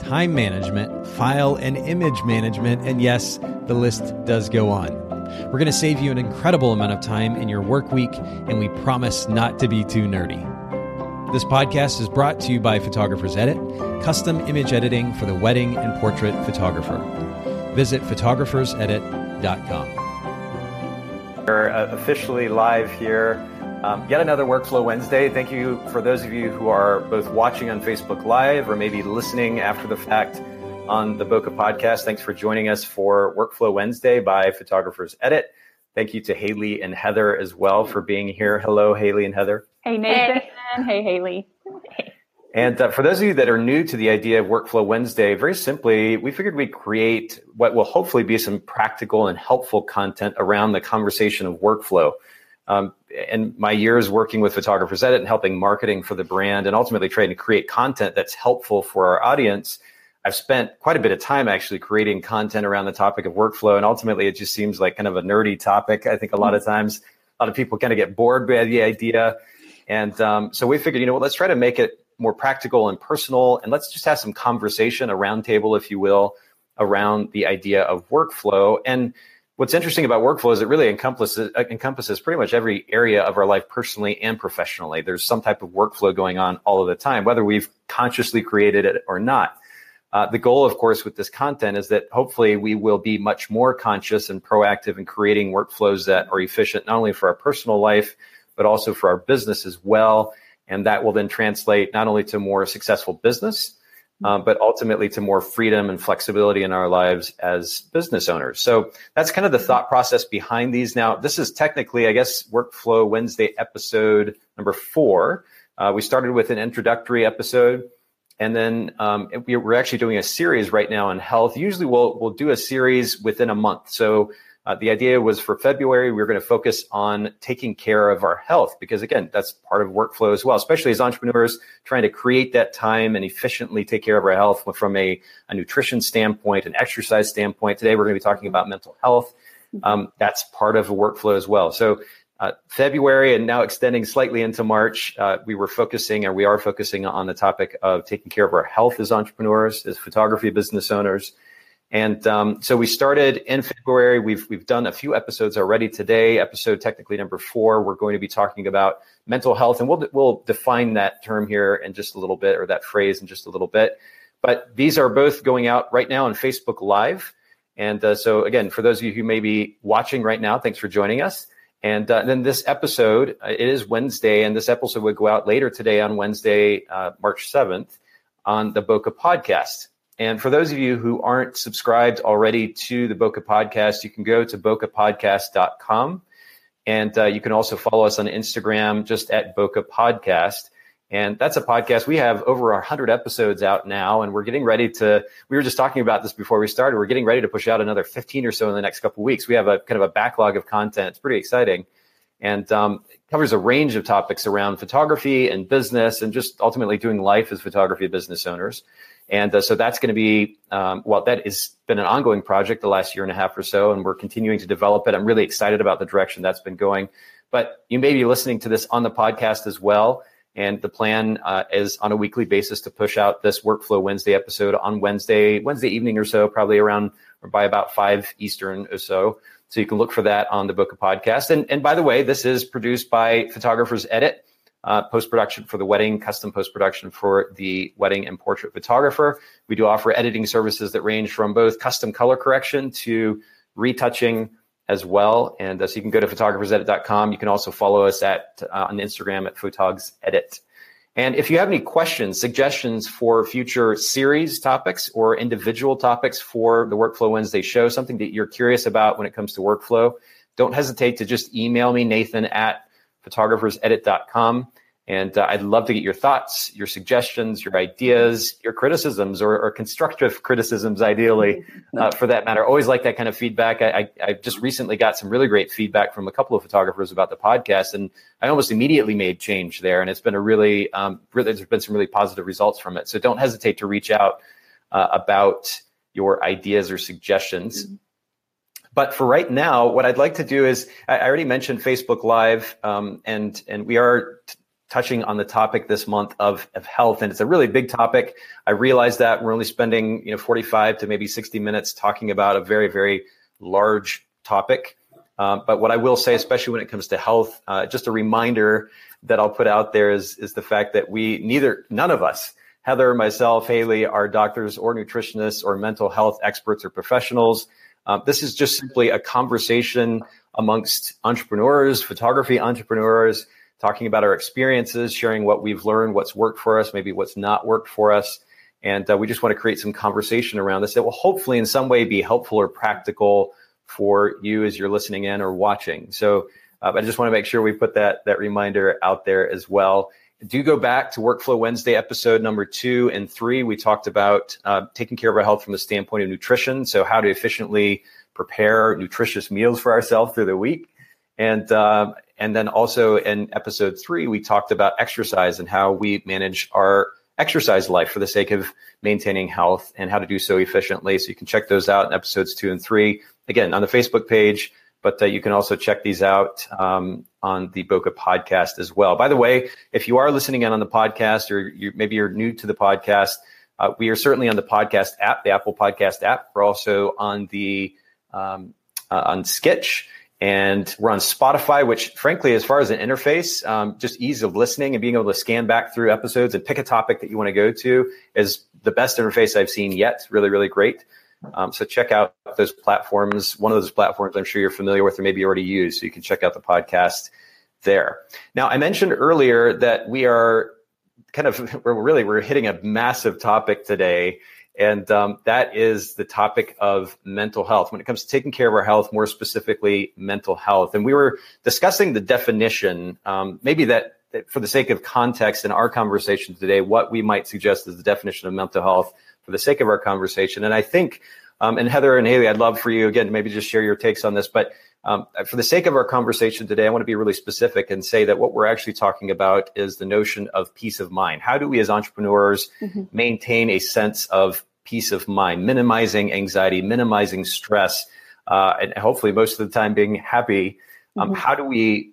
time management, file and image management, and yes, the list does go on. We're going to save you an incredible amount of time in your work week, and we promise not to be too nerdy. This podcast is brought to you by Photographers Edit, custom image editing for the wedding and portrait photographer. Visit photographersedit.com. We're uh, officially live here um, yet another Workflow Wednesday. Thank you for those of you who are both watching on Facebook Live or maybe listening after the fact on the Bokeh podcast. Thanks for joining us for Workflow Wednesday by Photographers Edit. Thank you to Haley and Heather as well for being here. Hello, Haley and Heather. Hey, Nathan. Hey, hey Haley. And uh, for those of you that are new to the idea of Workflow Wednesday, very simply, we figured we'd create what will hopefully be some practical and helpful content around the conversation of workflow. Um, and my years working with Photographers Edit and helping marketing for the brand and ultimately trying to create content that's helpful for our audience, I've spent quite a bit of time actually creating content around the topic of workflow. And ultimately, it just seems like kind of a nerdy topic. I think a lot of times, a lot of people kind of get bored by the idea. And um, so we figured, you know what, let's try to make it more practical and personal. And let's just have some conversation, a roundtable, if you will, around the idea of workflow. And what's interesting about workflow is it really encompasses encompasses pretty much every area of our life personally and professionally. There's some type of workflow going on all of the time whether we've consciously created it or not. Uh, the goal of course with this content is that hopefully we will be much more conscious and proactive in creating workflows that are efficient not only for our personal life but also for our business as well. And that will then translate not only to more successful business uh, but ultimately to more freedom and flexibility in our lives as business owners. So that's kind of the thought process behind these. Now, this is technically, I guess, Workflow Wednesday episode number four. Uh, we started with an introductory episode. And then um, we're actually doing a series right now on health. Usually, we'll we'll do a series within a month. So uh, the idea was for February, we are going to focus on taking care of our health because, again, that's part of workflow as well, especially as entrepreneurs trying to create that time and efficiently take care of our health from a, a nutrition standpoint, an exercise standpoint. Today, we're going to be talking about mental health. Um, that's part of a workflow as well. So, uh, February and now extending slightly into March, uh, we were focusing or we are focusing on the topic of taking care of our health as entrepreneurs, as photography business owners. And um, so we started in February. We've we've done a few episodes already today. Episode technically number four. We're going to be talking about mental health, and we'll we'll define that term here in just a little bit, or that phrase in just a little bit. But these are both going out right now on Facebook Live. And uh, so again, for those of you who may be watching right now, thanks for joining us. And uh, then this episode, uh, it is Wednesday, and this episode would go out later today on Wednesday, uh, March seventh, on the Bokeh podcast. And for those of you who aren't subscribed already to the Bokeh Podcast, you can go to bokehpodcast.com. And uh, you can also follow us on Instagram just at Bokeh Podcast. And that's a podcast. We have over 100 episodes out now, and we're getting ready to. We were just talking about this before we started. We're getting ready to push out another 15 or so in the next couple weeks. We have a kind of a backlog of content. It's pretty exciting and um, covers a range of topics around photography and business and just ultimately doing life as photography business owners. And uh, so that's going to be, um, well, that has been an ongoing project the last year and a half or so, and we're continuing to develop it. I'm really excited about the direction that's been going. But you may be listening to this on the podcast as well. And the plan uh, is on a weekly basis to push out this Workflow Wednesday episode on Wednesday, Wednesday evening or so, probably around or by about five Eastern or so. So you can look for that on the Bokeh Podcast. And, and by the way, this is produced by Photographers Edit uh, post production for the wedding, custom post production for the wedding and portrait photographer. We do offer editing services that range from both custom color correction to retouching as well. And uh, so you can go to photographersedit.com. You can also follow us at uh, on Instagram at photogsedit. And if you have any questions, suggestions for future series topics or individual topics for the Workflow Wednesday show, something that you're curious about when it comes to workflow, don't hesitate to just email me, Nathan at photographersedit.com. And uh, I'd love to get your thoughts, your suggestions, your ideas, your criticisms, or, or constructive criticisms, ideally, uh, for that matter. Always like that kind of feedback. I, I, I, just recently got some really great feedback from a couple of photographers about the podcast, and I almost immediately made change there. And it's been a really, um, really, there's been some really positive results from it. So don't hesitate to reach out uh, about your ideas or suggestions. Mm-hmm. But for right now, what I'd like to do is I already mentioned Facebook Live, um, and and we are t- touching on the topic this month of, of health. And it's a really big topic. I realize that we're only spending, you know, 45 to maybe 60 minutes talking about a very, very large topic. Um, but what I will say, especially when it comes to health, uh, just a reminder that I'll put out there is, is the fact that we neither, none of us, Heather, myself, Haley, are doctors or nutritionists or mental health experts or professionals. Um, this is just simply a conversation amongst entrepreneurs, photography entrepreneurs, talking about our experiences, sharing what we've learned, what's worked for us, maybe what's not worked for us. And uh, we just want to create some conversation around this that will hopefully in some way be helpful or practical for you as you're listening in or watching. So uh, I just want to make sure we put that, that reminder out there as well. Do go back to Workflow Wednesday episode number two and three. We talked about uh, taking care of our health from the standpoint of nutrition. So, how to efficiently prepare nutritious meals for ourselves through the week. And um, and then also in episode three, we talked about exercise and how we manage our exercise life for the sake of maintaining health and how to do so efficiently. So you can check those out in episodes two and three. Again, on the Facebook page, but uh, you can also check these out um, on the Bokeh podcast as well. By the way, if you are listening in on the podcast or you, maybe you're new to the podcast, uh, we are certainly on the podcast app, the Apple Podcast app. We're also on the um, uh, on Sketch and we're on Spotify, which, frankly, as far as an interface, um, just ease of listening and being able to scan back through episodes and pick a topic that you want to go to is the best interface I've seen yet. Really, really great. Um, so check out those platforms. One of those platforms I'm sure you're familiar with or maybe you already use. So you can check out the podcast there. Now, I mentioned earlier that we are kind of, we're really, we're hitting a massive topic today and um, that is the topic of mental health. When it comes to taking care of our health, more specifically, mental health. And we were discussing the definition, um, maybe that, that, for the sake of context in our conversation today, what we might suggest is the definition of mental health for the sake of our conversation. And I think, um, and Heather and Haley, I'd love for you again to maybe just share your takes on this. But um, for the sake of our conversation today, I want to be really specific and say that what we're actually talking about is the notion of peace of mind. How do we as entrepreneurs mm-hmm. maintain a sense of peace of mind, minimizing anxiety, minimizing stress, uh, and hopefully most of the time being happy? Um, mm-hmm. How do we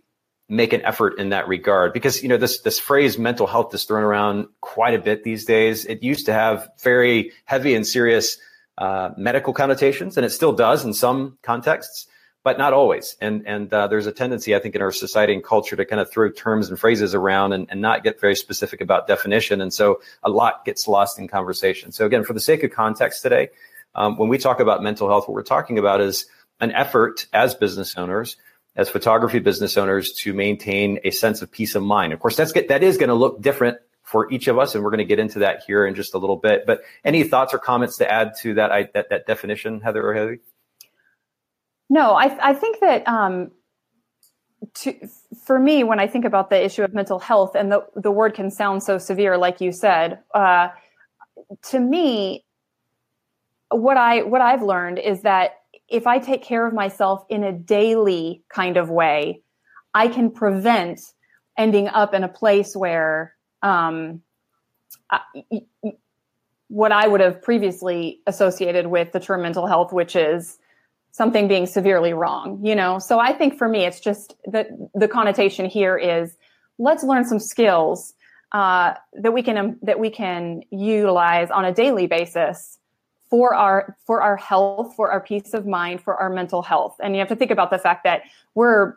make an effort in that regard because you know this this phrase mental health is thrown around quite a bit these days it used to have very heavy and serious uh, medical connotations and it still does in some contexts but not always. And and uh, there's a tendency, I think, in our society and culture to kind of throw terms and phrases around and, and not get very specific about definition. And so a lot gets lost in conversation. So again, for the sake of context today, um, when we talk about mental health, what we're talking about is an effort as business owners, as photography business owners, to maintain a sense of peace of mind. Of course, that's get, that is going to look different for each of us, and we're going to get into that here in just a little bit. But any thoughts or comments to add to that I, that, that definition, Heather or Haley? No, I, I think that um, to, for me, when I think about the issue of mental health, and the, the word can sound so severe, like you said, uh, to me, what I what I've learned is that if I take care of myself in a daily kind of way, I can prevent ending up in a place where um, I, what I would have previously associated with the term mental health, which is something being severely wrong, you know? So I think for me, it's just that the connotation here is let's learn some skills uh, that we can um, that we can utilize on a daily basis for our for our health, for our peace of mind, for our mental health. And you have to think about the fact that we're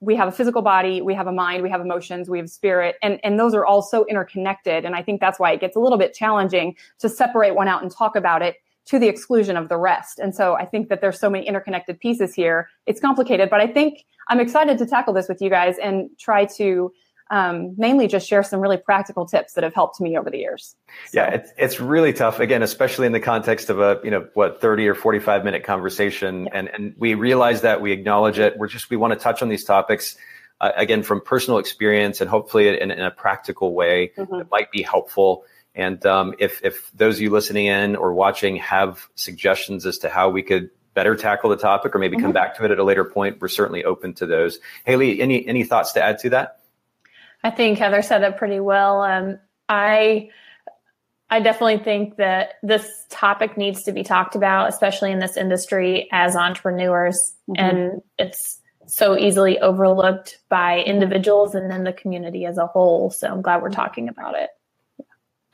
we have a physical body, we have a mind, we have emotions, we have spirit, and, and those are all so interconnected. And I think that's why it gets a little bit challenging to separate one out and talk about it to the exclusion of the rest. And so I think that there's so many interconnected pieces here. It's complicated, but I think I'm excited to tackle this with you guys and try to um, mainly just share some really practical tips that have helped me over the years. So. Yeah, it's, it's really tough again, especially in the context of a, you know, what, 30 or 45 minute conversation. Yeah. And, and we realize that we acknowledge it. We're just, we want to touch on these topics. uh, again from personal experience and hopefully in, in a practical way mm-hmm. that might be helpful. And um, if if those of you listening in or watching have suggestions as to how we could better tackle the topic or maybe mm-hmm. come back to it at a later point, we're certainly open to those. Haley, any any thoughts to add to that? I think Heather said it pretty well. Um, I I definitely think that this topic needs to be talked about, especially in this industry as entrepreneurs, mm-hmm. and it's so easily overlooked by individuals and then the community as a whole. So I'm glad we're talking about it.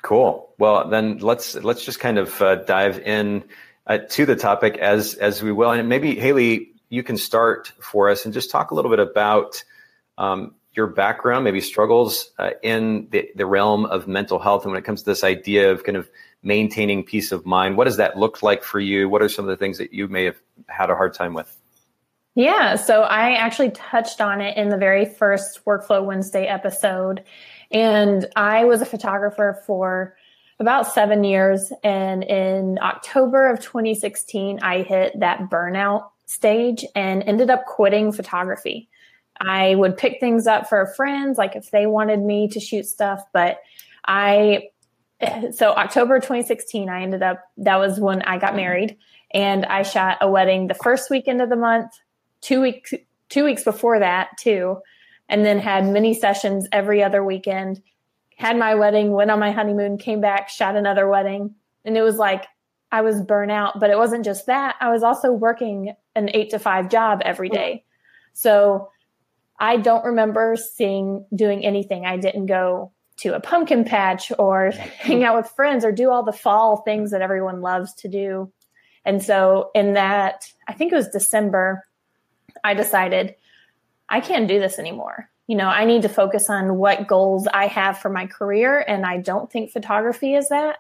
Cool. Well, then let's let's just kind of uh, dive in uh, to the topic as as we will, and maybe Haley, you can start for us and just talk a little bit about um, your background, maybe struggles uh, in the, the realm of mental health, and when it comes to this idea of kind of maintaining peace of mind, what does that look like for you? What are some of the things that you may have had a hard time with? Yeah, so I actually touched on it in the very first Workflow Wednesday episode. And I was a photographer for about seven years. And in October of 2016, I hit that burnout stage and ended up quitting photography. I would pick things up for friends, like if they wanted me to shoot stuff, but I, so October 2016, I ended up, that was when I got married and I shot a wedding the first weekend of the month, two weeks, two weeks before that too, and then had mini sessions every other weekend had my wedding, went on my honeymoon, came back, shot another wedding. And it was like I was burnout, but it wasn't just that. I was also working an eight to five job every day. So I don't remember seeing doing anything. I didn't go to a pumpkin patch or hang out with friends or do all the fall things that everyone loves to do. And so in that, I think it was December, I decided I can't do this anymore you know, I need to focus on what goals I have for my career. And I don't think photography is that.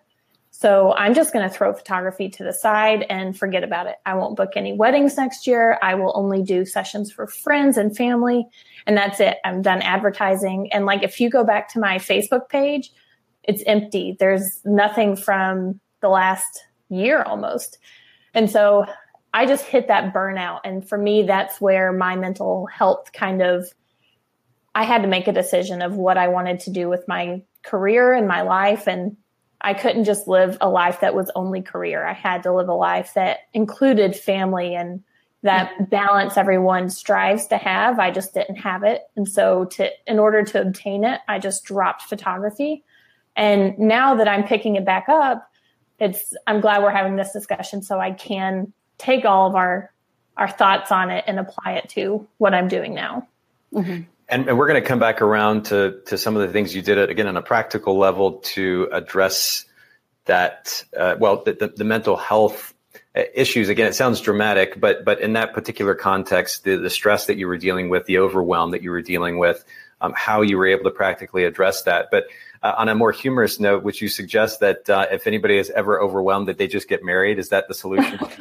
So I'm just going to throw photography to the side and forget about it. I won't book any weddings next year. I will only do sessions for friends and family. And that's it. I'm done advertising. And like, if you go back to my Facebook page, it's empty. There's nothing from the last year almost. And so I just hit that burnout. And for me, that's where my mental health kind of I had to make a decision of what I wanted to do with my career and my life. And I couldn't just live a life that was only career. I had to live a life that included family and that balance everyone strives to have. I just didn't have it. And so to in order to obtain it, I just dropped photography. And now that I'm picking it back up, it's I'm glad we're having this discussion so I can take all of our our thoughts on it and apply it to what I'm doing now. Mm-hmm. And, and, we're going to come back around to, to some of the things you did it again on a practical level to address that, uh, well, the, the, the, mental health uh, issues. Again, it sounds dramatic, but, but in that particular context, the, the stress that you were dealing with, the overwhelm that you were dealing with, um, how you were able to practically address that. But uh, on a more humorous note, would you suggest that uh, if anybody is ever overwhelmed, that they just get married? Is that the solution?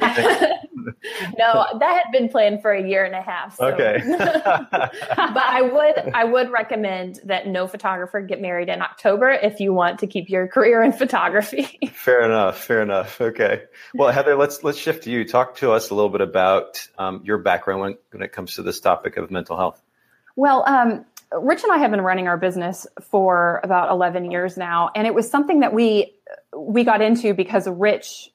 no, that had been planned for a year and a half. So. Okay. but I would I would recommend that no photographer get married in October if you want to keep your career in photography. fair enough. Fair enough. Okay. Well, Heather, let's let's shift to you. Talk to us a little bit about um, your background when, when it comes to this topic of mental health. Well, um, Rich and I have been running our business for about 11 years now, and it was something that we we got into because Rich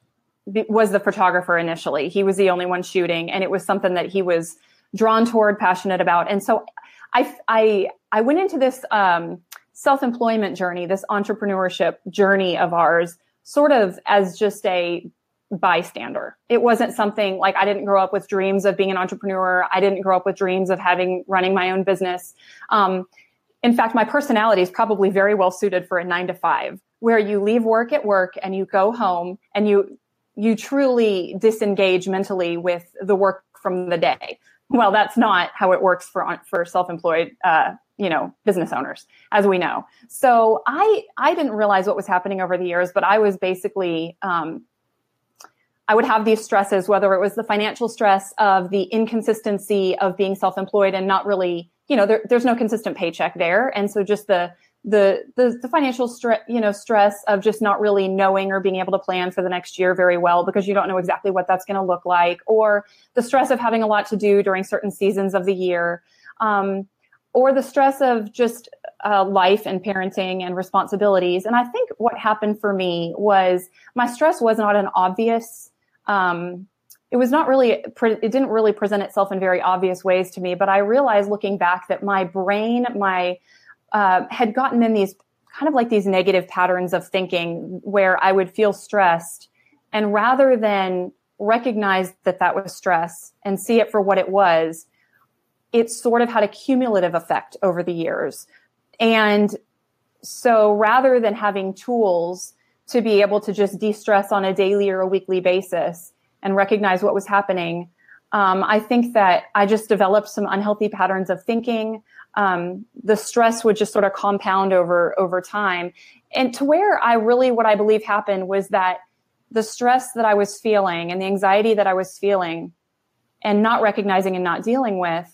was the photographer initially. He was the only one shooting, and it was something that he was drawn toward, passionate about. And so, I I I went into this um, self employment journey, this entrepreneurship journey of ours, sort of as just a bystander. It wasn't something like I didn't grow up with dreams of being an entrepreneur. I didn't grow up with dreams of having running my own business. Um, in fact, my personality is probably very well suited for a nine to five, where you leave work at work and you go home and you you truly disengage mentally with the work from the day. Well, that's not how it works for for self-employed, uh, you know, business owners, as we know. So I I didn't realize what was happening over the years, but I was basically um, I would have these stresses, whether it was the financial stress of the inconsistency of being self-employed and not really, you know, there, there's no consistent paycheck there, and so just the the the, the financial stress, you know, stress of just not really knowing or being able to plan for the next year very well because you don't know exactly what that's going to look like, or the stress of having a lot to do during certain seasons of the year. Um, or the stress of just uh, life and parenting and responsibilities. And I think what happened for me was my stress was not an obvious. Um, it was not really. It didn't really present itself in very obvious ways to me. But I realized looking back that my brain, my uh, had gotten in these kind of like these negative patterns of thinking where I would feel stressed, and rather than recognize that that was stress and see it for what it was, it sort of had a cumulative effect over the years. And so rather than having tools to be able to just de stress on a daily or a weekly basis and recognize what was happening, um, I think that I just developed some unhealthy patterns of thinking. Um, the stress would just sort of compound over over time, and to where I really what I believe happened was that the stress that I was feeling and the anxiety that I was feeling, and not recognizing and not dealing with,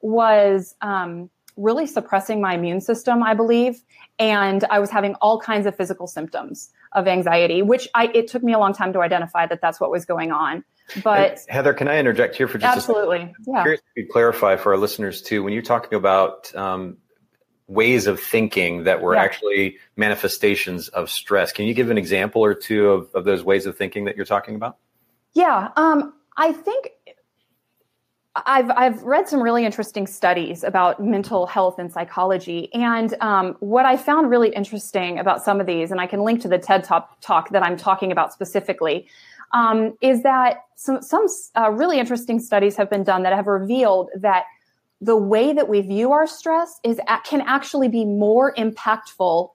was um, really suppressing my immune system, I believe. And I was having all kinds of physical symptoms of anxiety, which I, it took me a long time to identify that that's what was going on. But and Heather, can I interject here for just absolutely? a second? Yeah. Curious if you clarify for our listeners too, when you're talking about um, ways of thinking that were Yeah. actually manifestations of stress, can you give an example or two of, of those ways of thinking that you're talking about? Yeah, um, I think I've I've read some really interesting studies about mental health and psychology, and um, what I found really interesting about some of these, and I can link to the TED Talk, talk that I'm talking about specifically, um, is that some some uh, really interesting studies have been done that have revealed that the way that we view our stress is can actually be more impactful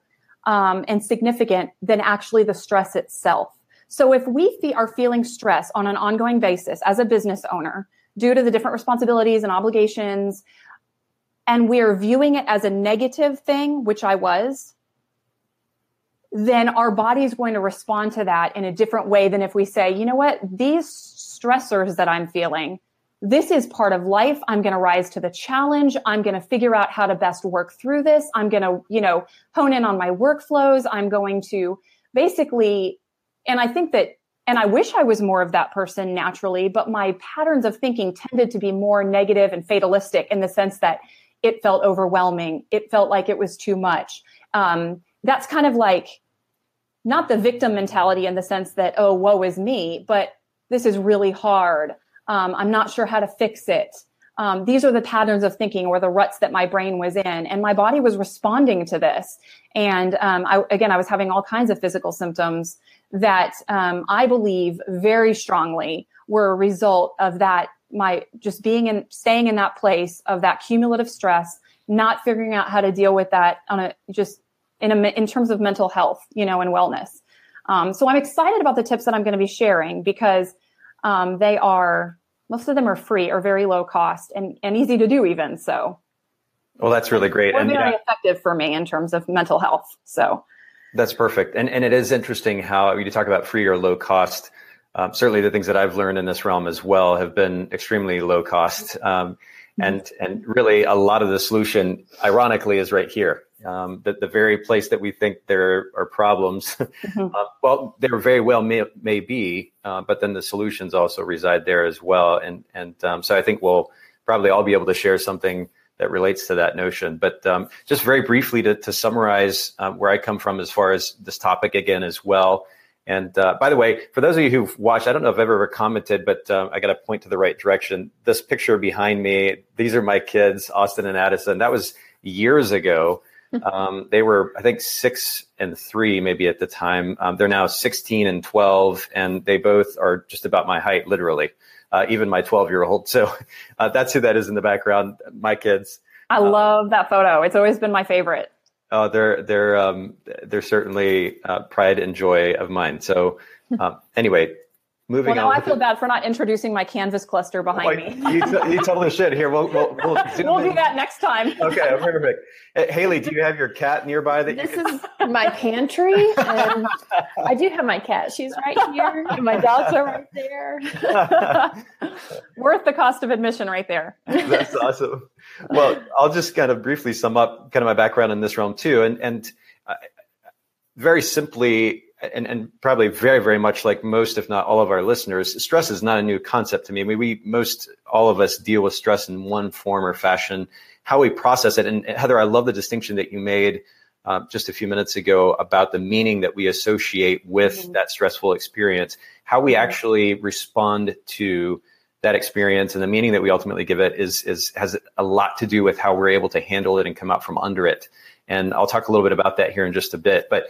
um, and significant than actually the stress itself. So if we fe- are feeling stress on an ongoing basis as a business owner due to the different responsibilities and obligations, and we're viewing it as a negative thing, which I was, then our body is going to respond to that in a different way than if we say, you know what, these stressors that I'm feeling, this is part of life. I'm going to rise to the challenge. I'm going to figure out how to best work through this. I'm going to, you know, hone in on my workflows. I'm going to basically, and I think that, and I wish I was more of that person naturally, but my patterns of thinking tended to be more negative and fatalistic in the sense that it felt overwhelming. It felt like it was too much. Um, that's kind of like not the victim mentality in the sense that, oh, woe is me, but this is really hard. Um, I'm not sure how to fix it. Um, these are the patterns of thinking or the ruts that my brain was in, and my body was responding to this. And um, I, again, I was having all kinds of physical symptoms that um, I believe very strongly were a result of that. My just being in, staying in that place of that cumulative stress, not figuring out how to deal with that on a just in a in terms of mental health, you know, and wellness. Um, so I'm excited about the tips that I'm going to be sharing because um, they are most of them are free or very low cost and, and easy to do even so Well, that's really great. Or And very yeah, effective for me in terms of mental health so That's perfect. And and it is interesting how you talk about free or low cost. Um, certainly, the things that I've learned in this realm as well have been extremely low cost. Um, and and really, a lot of the solution, ironically, is right here. Um, the, the very place that we think there are problems, uh, well, there very well may, may be, uh, but then the solutions also reside there as well. And and um, so I think we'll probably all be able to share something that relates to that notion. But um, just very briefly to, to summarize uh, where I come from as far as this topic again as well. And uh, by the way, for those of you who've watched, I don't know if I've ever commented, but um, I got to point to the right direction. This picture behind me, these are my kids, Austin and Addison. That was years ago. Um, they were, I think, six and three, maybe at the time. Um, they're now 16 and 12, and they both are just about my height, literally. Uh, even my 12 year old. So uh, that's who that is in the background. My kids. i love that photo it's always been my favorite Uh, they're they're um, they're certainly uh, pride and joy of mine. So um, anyway, moving well now on. i feel bad for not introducing my canvas cluster behind Wait, me you, t- you totally should. Here, we'll we'll we'll, zoom we'll do that next time Okay, perfect. Hey, Haley, do you have your cat nearby that you This can? is my pantry, and I do have my cat. She's right here, and my dogs are right there. worth the cost of admission right there That's awesome. Well, I'll just kind of briefly sum up kind of my background in this realm too, and and uh, very simply, and, and probably very, very much like most, if not all of our listeners, stress is not a new concept to me. I mean, we, most, all of us deal with stress in one form or fashion. How we process it. And Heather, I love the distinction that you made uh, just a few minutes ago about the meaning that we associate with mm-hmm. that stressful experience, how we mm-hmm. actually respond to that experience and the meaning that we ultimately give it is, is has a lot to do with how we're able to handle it and come out from under it. And I'll talk a little bit about that here in just a bit. But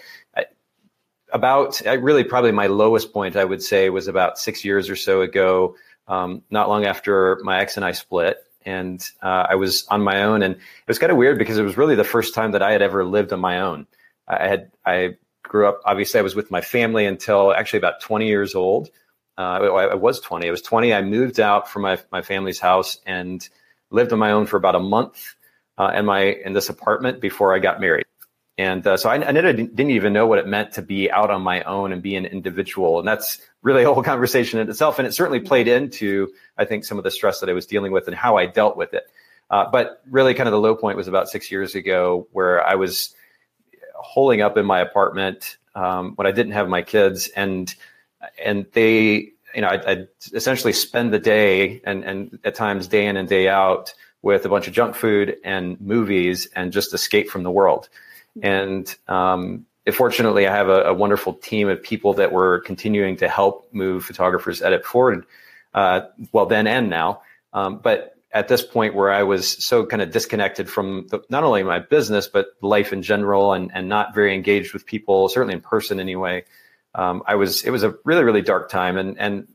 about really probably my lowest point, I would say, was about six years or so ago, um, not long after my ex and I split. And uh, I was on my own, and it was kind of weird because it was really the first time that I had ever lived on my own. I had I grew up obviously I was with my family until actually about 20 years old. Uh, I, was 20. I was 20. I moved out from my my family's house and lived on my own for about a month uh, in my in this apartment before I got married. And uh, so I, I, didn't even know what it meant to be out on my own and be an individual. And that's really a whole conversation in itself. And it certainly played into, I think, some of the stress that I was dealing with and how I dealt with it. Uh, but really, kind of the low point was about six years ago where I was holding up in my apartment um, when I didn't have my kids. And, and they, you know, I'd, I'd essentially spend the day and, and at times day in and day out with a bunch of junk food and movies and just escape from the world. And um, fortunately, I have a, a, wonderful team of people that were continuing to help move photographers edit forward. Uh, well, then and now. Um, but at this point where I was so kind of disconnected from the, not only my business, but life in general and, and not very engaged with people, certainly in person anyway. Um, I was, it was a really, really dark time. And, and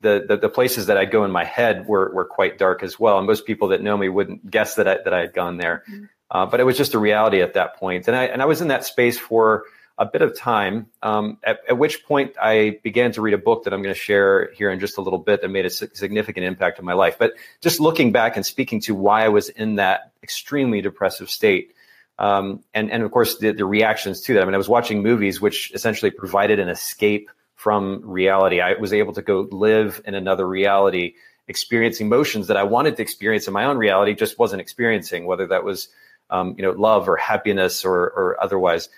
the, the, the, places that I go in my head were, were quite dark as well. And most people that know me wouldn't guess that I, that I had gone there. Mm-hmm. Uh, but it was just a reality at that point. And I, and I was in that space for a bit of time, um, at, at, which point I began to read a book that I'm going to share here in just a little bit that made a significant impact on my life. But just looking back and speaking to why I was in that extremely depressive state, um, and, and of course the, the reactions to that. I mean, I was watching movies which essentially provided an escape from reality. I was able to go live in another reality, experience emotions that I wanted to experience in my own reality, just wasn't experiencing, whether that was um, you know, love or happiness or, or otherwise.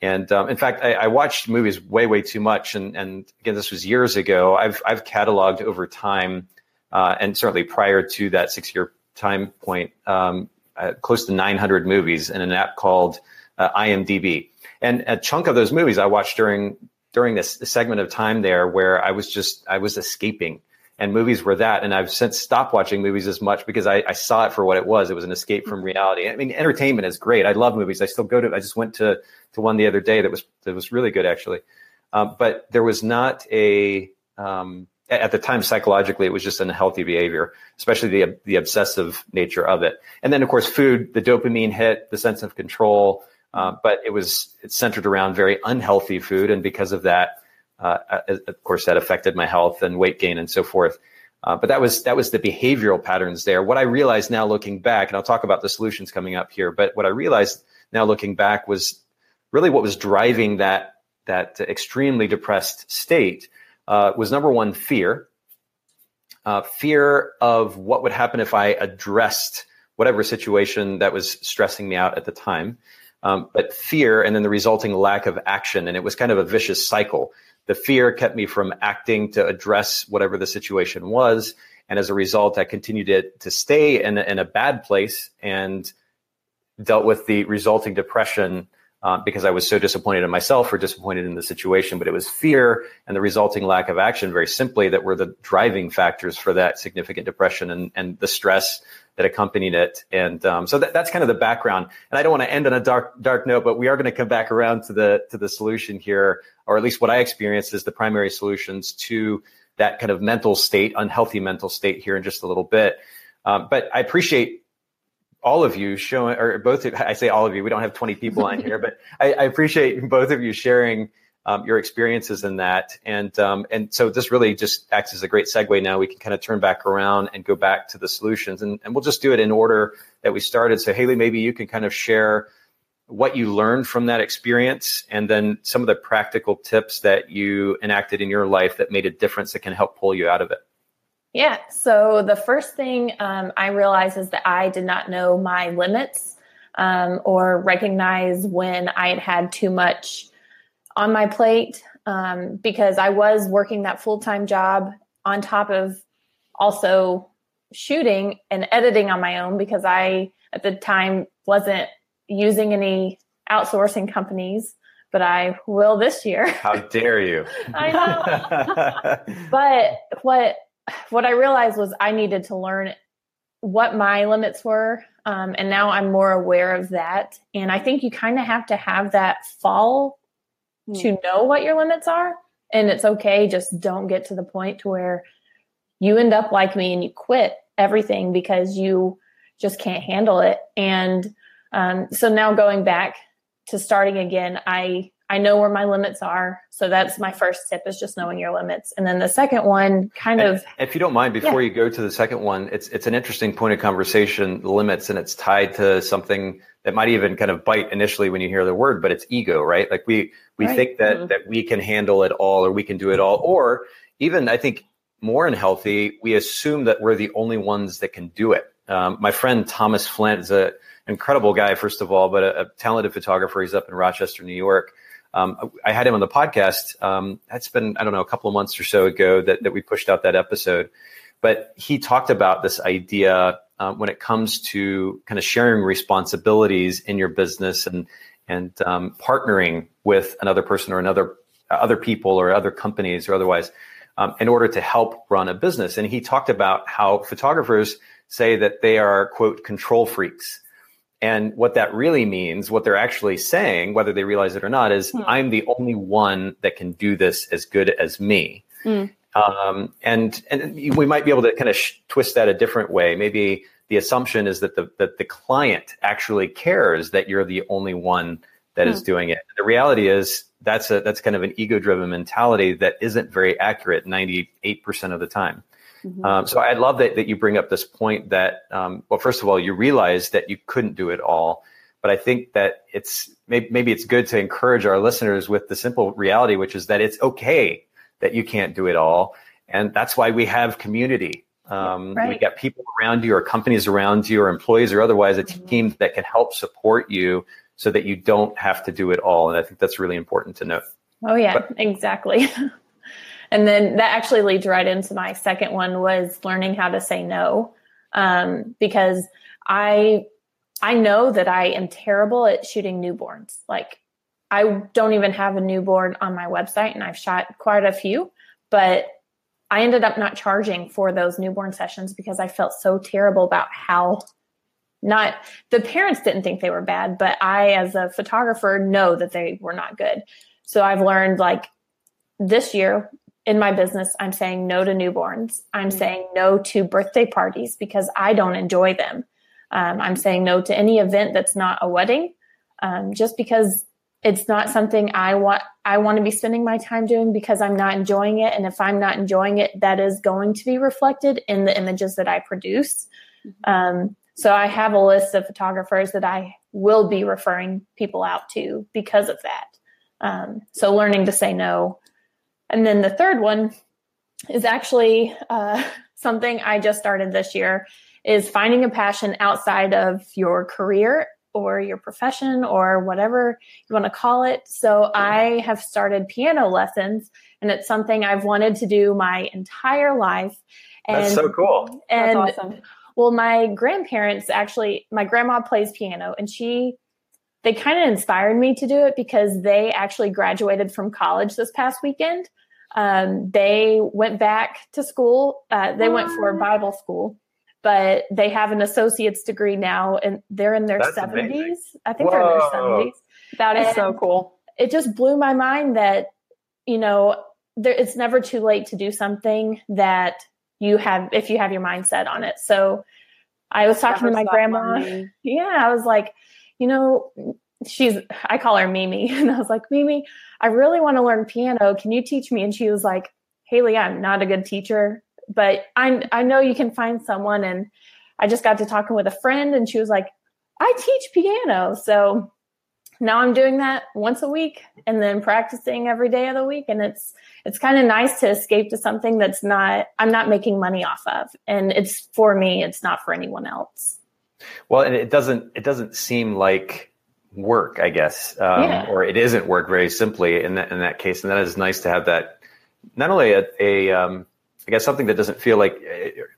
And um, in fact, I, I, watched movies way, way too much. And, and again, this was years ago. I've, I've cataloged over time, uh, and certainly prior to that six year time point, um, uh, close to 900 movies in an app called uh, IMDb. And a chunk of those movies I watched during during this segment of time there where I was just I was escaping and movies were that. And I've since stopped watching movies as much because I, I, saw it for what it was. It was an escape from reality. I mean, entertainment is great. I love movies. I still go to. I just went to to one the other day that was that was really good actually. Um, but there was not a um, at the time psychologically it was just an unhealthy behavior, especially the the obsessive nature of it. And then of course food, the dopamine hit, the sense of control. Uh, but it was it's centered around very unhealthy food, and because of that uh, uh, of course, that affected my health and weight gain and so forth. Uh, but that was that was the behavioral patterns there. What I realized now, looking back, and I'll talk about the solutions coming up here. But what I realized now, looking back, was really what was driving that that extremely depressed state uh, was number one fear, uh, fear of what would happen if I addressed whatever situation that was stressing me out at the time. Um, but fear and then the resulting lack of action. And it was kind of a vicious cycle the fear kept me from acting to address whatever the situation was. And as a result, I continued to, to stay in a, in a bad place and dealt with the resulting depression uh, because I was so disappointed in myself or disappointed in the situation. But it was fear and the resulting lack of action, very simply, that were the driving factors for that significant depression and, and the stress that accompanied it. And um, so that, that's kind of the background. And I don't want to end on a dark dark note, but we are going to come back around to the to the solution here, or at least what I experienced is the primary solutions to that kind of mental state, unhealthy mental state here in just a little bit. Um, but I appreciate all of you showing, or both. Of, I say all of you. We don't have 20 people on here, but I, I appreciate both of you sharing um, your experiences in that. And um, and so this really just acts as a great segue. Now we can kind of turn back around and go back to the solutions, and, and we'll just do it in order that we started. So Haley, maybe you can kind of share what you learned from that experience, and then some of the practical tips that you enacted in your life that made a difference that can help pull you out of it. Yeah. So the first thing um, I realized is that I did not know my limits um, or recognize when I had had too much on my plate um, because I was working that full time job on top of also shooting and editing on my own because I at the time wasn't using any outsourcing companies, but I will this year. How dare you? I know. but what what I realized was I needed to learn what my limits were. Um, and now I'm more aware of that. And I think you kind of have to have that fall mm. to know what your limits are. And it's okay. Just don't get to the point to where you end up like me and you quit everything because you just can't handle it. And um, so now going back to starting again, I I know where my limits are. So that's my first tip is just knowing your limits. And then the second one kind and of if you don't mind, before yeah. you go to the second one, it's it's an interesting point of conversation, limits, and it's tied to something that might even kind of bite initially when you hear the word, but it's ego, right? Like we we right. think that mm-hmm. that we can handle it all or we can do it all. Or even I think more unhealthy, we assume that we're the only ones that can do it. Um, my friend Thomas Flint is an incredible guy, first of all, but a, a talented photographer. He's up in Rochester, New York um, I had him on the podcast. Um, that's been, I don't know, a couple of months or so ago that, that we pushed out that episode. But he talked about this idea um, when it comes to kind of sharing responsibilities in your business and and um, partnering with another person or another other people or other companies or otherwise um, in order to help run a business. And he talked about how photographers say that they are quote control freaks and what that really means, what they're actually saying, whether they realize it or not, is mm. I'm the only one that can do this as good as me. Mm. Um, and and we might be able to kind of sh- twist that a different way. Maybe the assumption is that the that the client actually cares that you're the only one that mm. is doing it. The reality is that's a that's kind of an ego driven mentality that isn't very accurate 98% of the time. Mm-hmm. Um, so I love that, that you bring up this point that, um, well, first of all, you realize that you couldn't do it all. But I think that it's maybe, maybe it's good to encourage our listeners with the simple reality, which is that it's okay that you can't do it all. And that's why we have community. Um, right. We got people around you or companies around you or employees or otherwise a mm-hmm. team that can help support you so that you don't have to do it all. And I think that's really important to note. Oh yeah, but, exactly. And then that actually leads right into my second one was learning how to say no. Um, because I I know that I am terrible at shooting newborns. Like I don't even have a newborn on my website and I've shot quite a few, but I ended up not charging for those newborn sessions because I felt so terrible about how not the parents didn't think they were bad, but I as a photographer know that they were not good. So I've learned like this year in my business, I'm saying no to newborns. I'm mm-hmm. saying no to birthday parties because I don't enjoy them. Um, I'm saying no to any event that's not a wedding, um, just because it's not something I want. I want to be spending my time doing because I'm not enjoying it. And if I'm not enjoying it, that is going to be reflected in the images that I produce. Mm-hmm. Um, so I have a list of photographers that I will be referring people out to because of that. Um, so learning to say no and then the third one is actually uh, something I just started this year is finding a passion outside of your career or your profession or whatever you want to call it. So I have started piano lessons and it's something I've wanted to do my entire life. And, That's so cool. And That's awesome. Well, my grandparents actually, my grandma plays piano and she they kind of inspired me to do it because they actually graduated from college this past weekend. Um, they went back to school. Uh, they went for Bible school, but they have an associate's degree now, and they're in their 70s. I think Whoa. they're in their 70s. That is and so cool. It just blew my mind that, you know, there, it's never too late to do something that you have, if you have your mindset on it. So I was talking never to my grandma. Yeah, I was like, you know, she's I call her Mimi. And I was like, Mimi, I really want to learn piano. Can you teach me? And she was like, Haley, I'm not a good teacher, but I I know you can find someone. And I just got to talking with a friend and she was like, I teach piano. So now I'm doing that once a week and then practicing every day of the week. And it's it's kind of nice to escape to something that's not I'm not making money off of. And it's for me, it's not for anyone else. Well, and it doesn't it doesn't seem like work, I guess, um, yeah. or it isn't work very simply in that in that case. And that is nice to have that not only a, a um, I guess something that doesn't feel like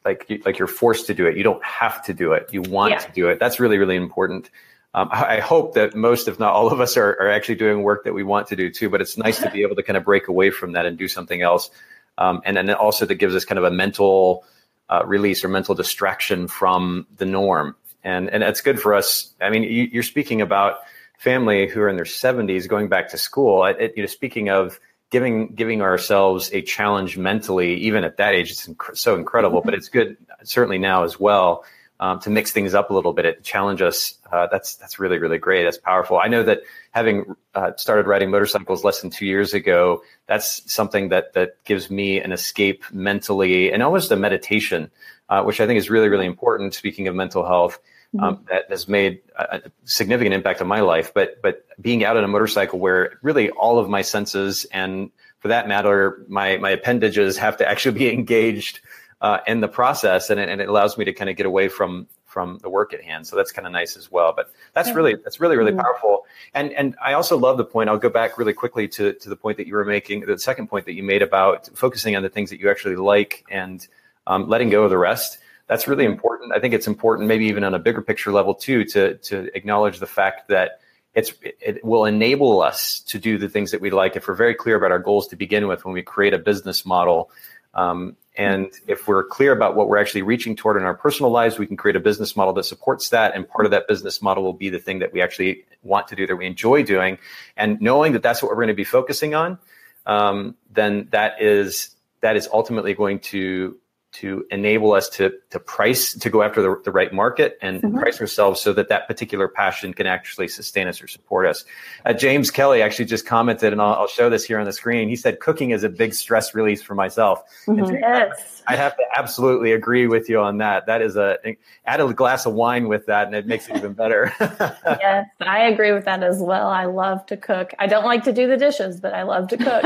like like you're forced to do it. You don't have to do it. You want yeah. to do it. That's really really important. Um, I hope that most, if not all of us, are, are actually doing work that we want to do too. But it's nice to be able to kind of break away from that and do something else. Um, and then also that gives us kind of a mental uh, release or mental distraction from the norm. And and that's good for us. I mean, you, are speaking about family who are in their 70s going back to school. It, you know, speaking of giving giving ourselves a challenge mentally, even at that age, it's inc- so incredible. But it's good certainly now as well um, to mix things up a little bit, it challenge us. Uh, that's that's really really great. That's powerful. I know that having uh, started riding motorcycles less than two years ago, that's something that that gives me an escape mentally and almost a meditation, uh, which I think is really really important. Speaking of mental health. Um, mm-hmm. that has made a significant impact on my life. But but being out on a motorcycle where really all of my senses and for that matter, my my appendages have to actually be engaged uh, in the process, and it, and it allows me to kind of get away from from the work at hand. So that's kind of nice as well. But that's really that's really really mm-hmm. powerful. And and I also love the point. I'll go back really quickly to to the point that you were making, the second point that you made about focusing on the things that you actually like and um, letting go of the rest. That's really important. I think it's important, maybe even on a bigger picture level too, to to acknowledge the fact that it's it will enable us to do the things that we like if we're very clear about our goals to begin with when we create a business model um, and if we're clear about what we're actually reaching toward in our personal lives, we can create a business model that supports that. And part of that business model will be the thing that we actually want to do, that we enjoy doing. And knowing that that's what we're going to be focusing on, um, then that is that is ultimately going to to enable us to to price to go after the, the right market and mm-hmm. price ourselves so that that particular passion can actually sustain us or support us. Uh, James Kelly actually just commented, and I'll, I'll, show this here on the screen. He said, "Cooking is a big stress release for myself." Mm-hmm. Yes. I have to absolutely agree with you on that. That is a add a glass of wine with that, and it makes it even better. yes, I agree with that as well. I love to cook. I don't like to do the dishes, but I love to cook.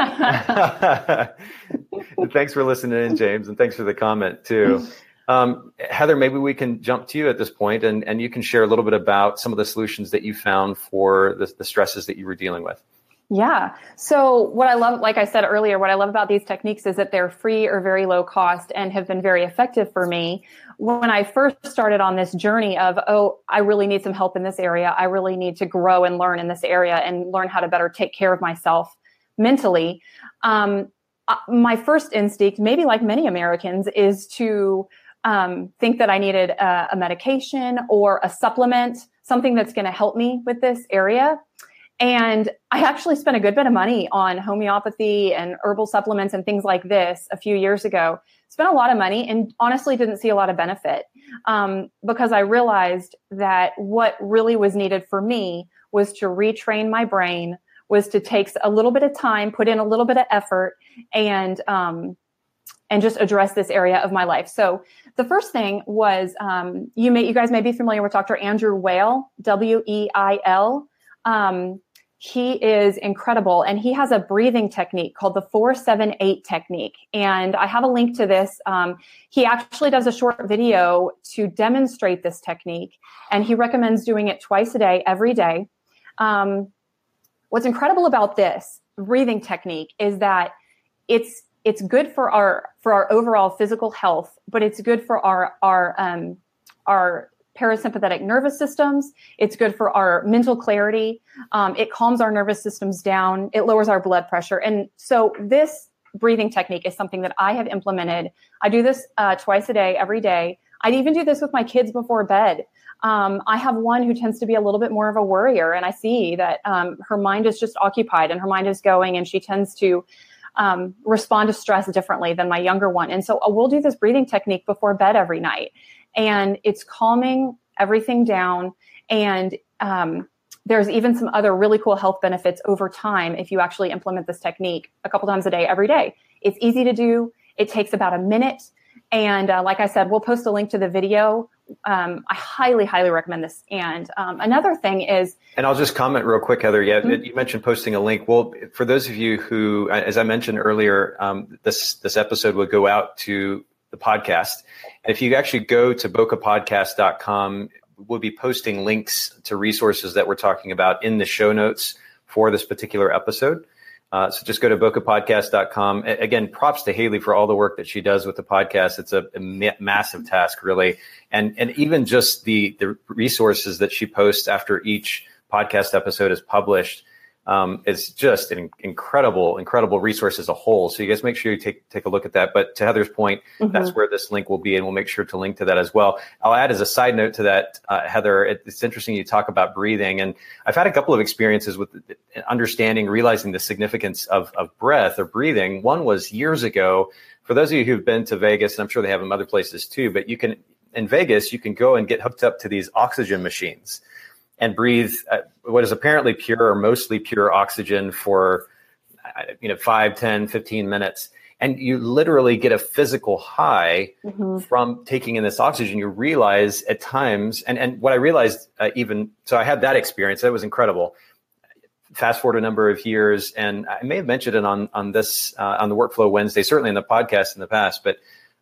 thanks for listening in, James, and thanks for the comment too. Um, Heather, maybe we can jump to you at this point, and and you can share a little bit about some of the solutions that you found for the, the stresses that you were dealing with. Yeah. So what I love, like I said earlier, what I love about these techniques is that they're free or very low cost and have been very effective for me. When I first started on this journey of, oh, I really need some help in this area. I really need to grow and learn in this area and learn how to better take care of myself mentally. Um, uh, my first instinct, maybe like many Americans, is to um, think that I needed a, a medication or a supplement, something that's going to help me with this area. And I actually spent a good bit of money on homeopathy and herbal supplements and things like this a few years ago. Spent a lot of money and honestly didn't see a lot of benefit um, because I realized that what really was needed for me was to retrain my brain, was to take a little bit of time, put in a little bit of effort, and um, and just address this area of my life. So the first thing was um, you may you guys may be familiar with Dr. Andrew Weil, W E I L. Um, he is incredible and he has a breathing technique called the 478 technique and i have a link to this um, he actually does a short video to demonstrate this technique and he recommends doing it twice a day every day um, what's incredible about this breathing technique is that it's it's good for our for our overall physical health but it's good for our our um, our parasympathetic nervous systems. It's good for our mental clarity. Um, it calms our nervous systems down. It lowers our blood pressure. And so this breathing technique is something that I have implemented. I do this uh, twice a day, every day. I'd even do this with my kids before bed. Um, I have one who tends to be a little bit more of a worrier, and I see that um, her mind is just occupied and her mind is going, and she tends to um, respond to stress differently than my younger one. And so uh, we'll do this breathing technique before bed every night and it's calming everything down. And um, there's even some other really cool health benefits over time if you actually implement this technique a couple times a day, every day. It's easy to do. It takes about a minute. And uh, like I said, we'll post a link to the video. Um, I highly, highly recommend this. And um, another thing is, and I'll just comment real quick, Heather. Yeah, mm-hmm. you mentioned posting a link. Well, for those of you who, as I mentioned earlier, um, this this episode will go out to the podcast. And if you actually go to bokehpodcast.com, we'll be posting links to resources that we're talking about in the show notes for this particular episode. Uh, so just go to bokehpodcast.com. Again, props to Haley for all the work that she does with the podcast. It's a, a ma- massive task, really, and and even just the the resources that she posts after each podcast episode is published um, is just an incredible, incredible resource as a whole. So you guys make sure you take take a look at that. But to Heather's point, mm-hmm. that's where this link will be, and we'll make sure to link to that as well. I'll add as a side note to that, uh, Heather. It, it's interesting you talk about breathing, and I've had a couple of experiences with understanding, realizing the significance of of breath or breathing. One was years ago. For those of you who've been to Vegas, and I'm sure they have them other places too, but you can in Vegas, you can go and get hooked up to these oxygen machines and breathe uh, what is apparently pure or mostly pure oxygen for uh, you know 5 10 15 minutes. And you literally get a physical high mm-hmm. from taking in this oxygen. You realize at times and, and what i realized uh, even so i had that experience. That was incredible. Fast forward a number of years and i may have mentioned it on on this uh, on the workflow wednesday certainly in the podcast in the past but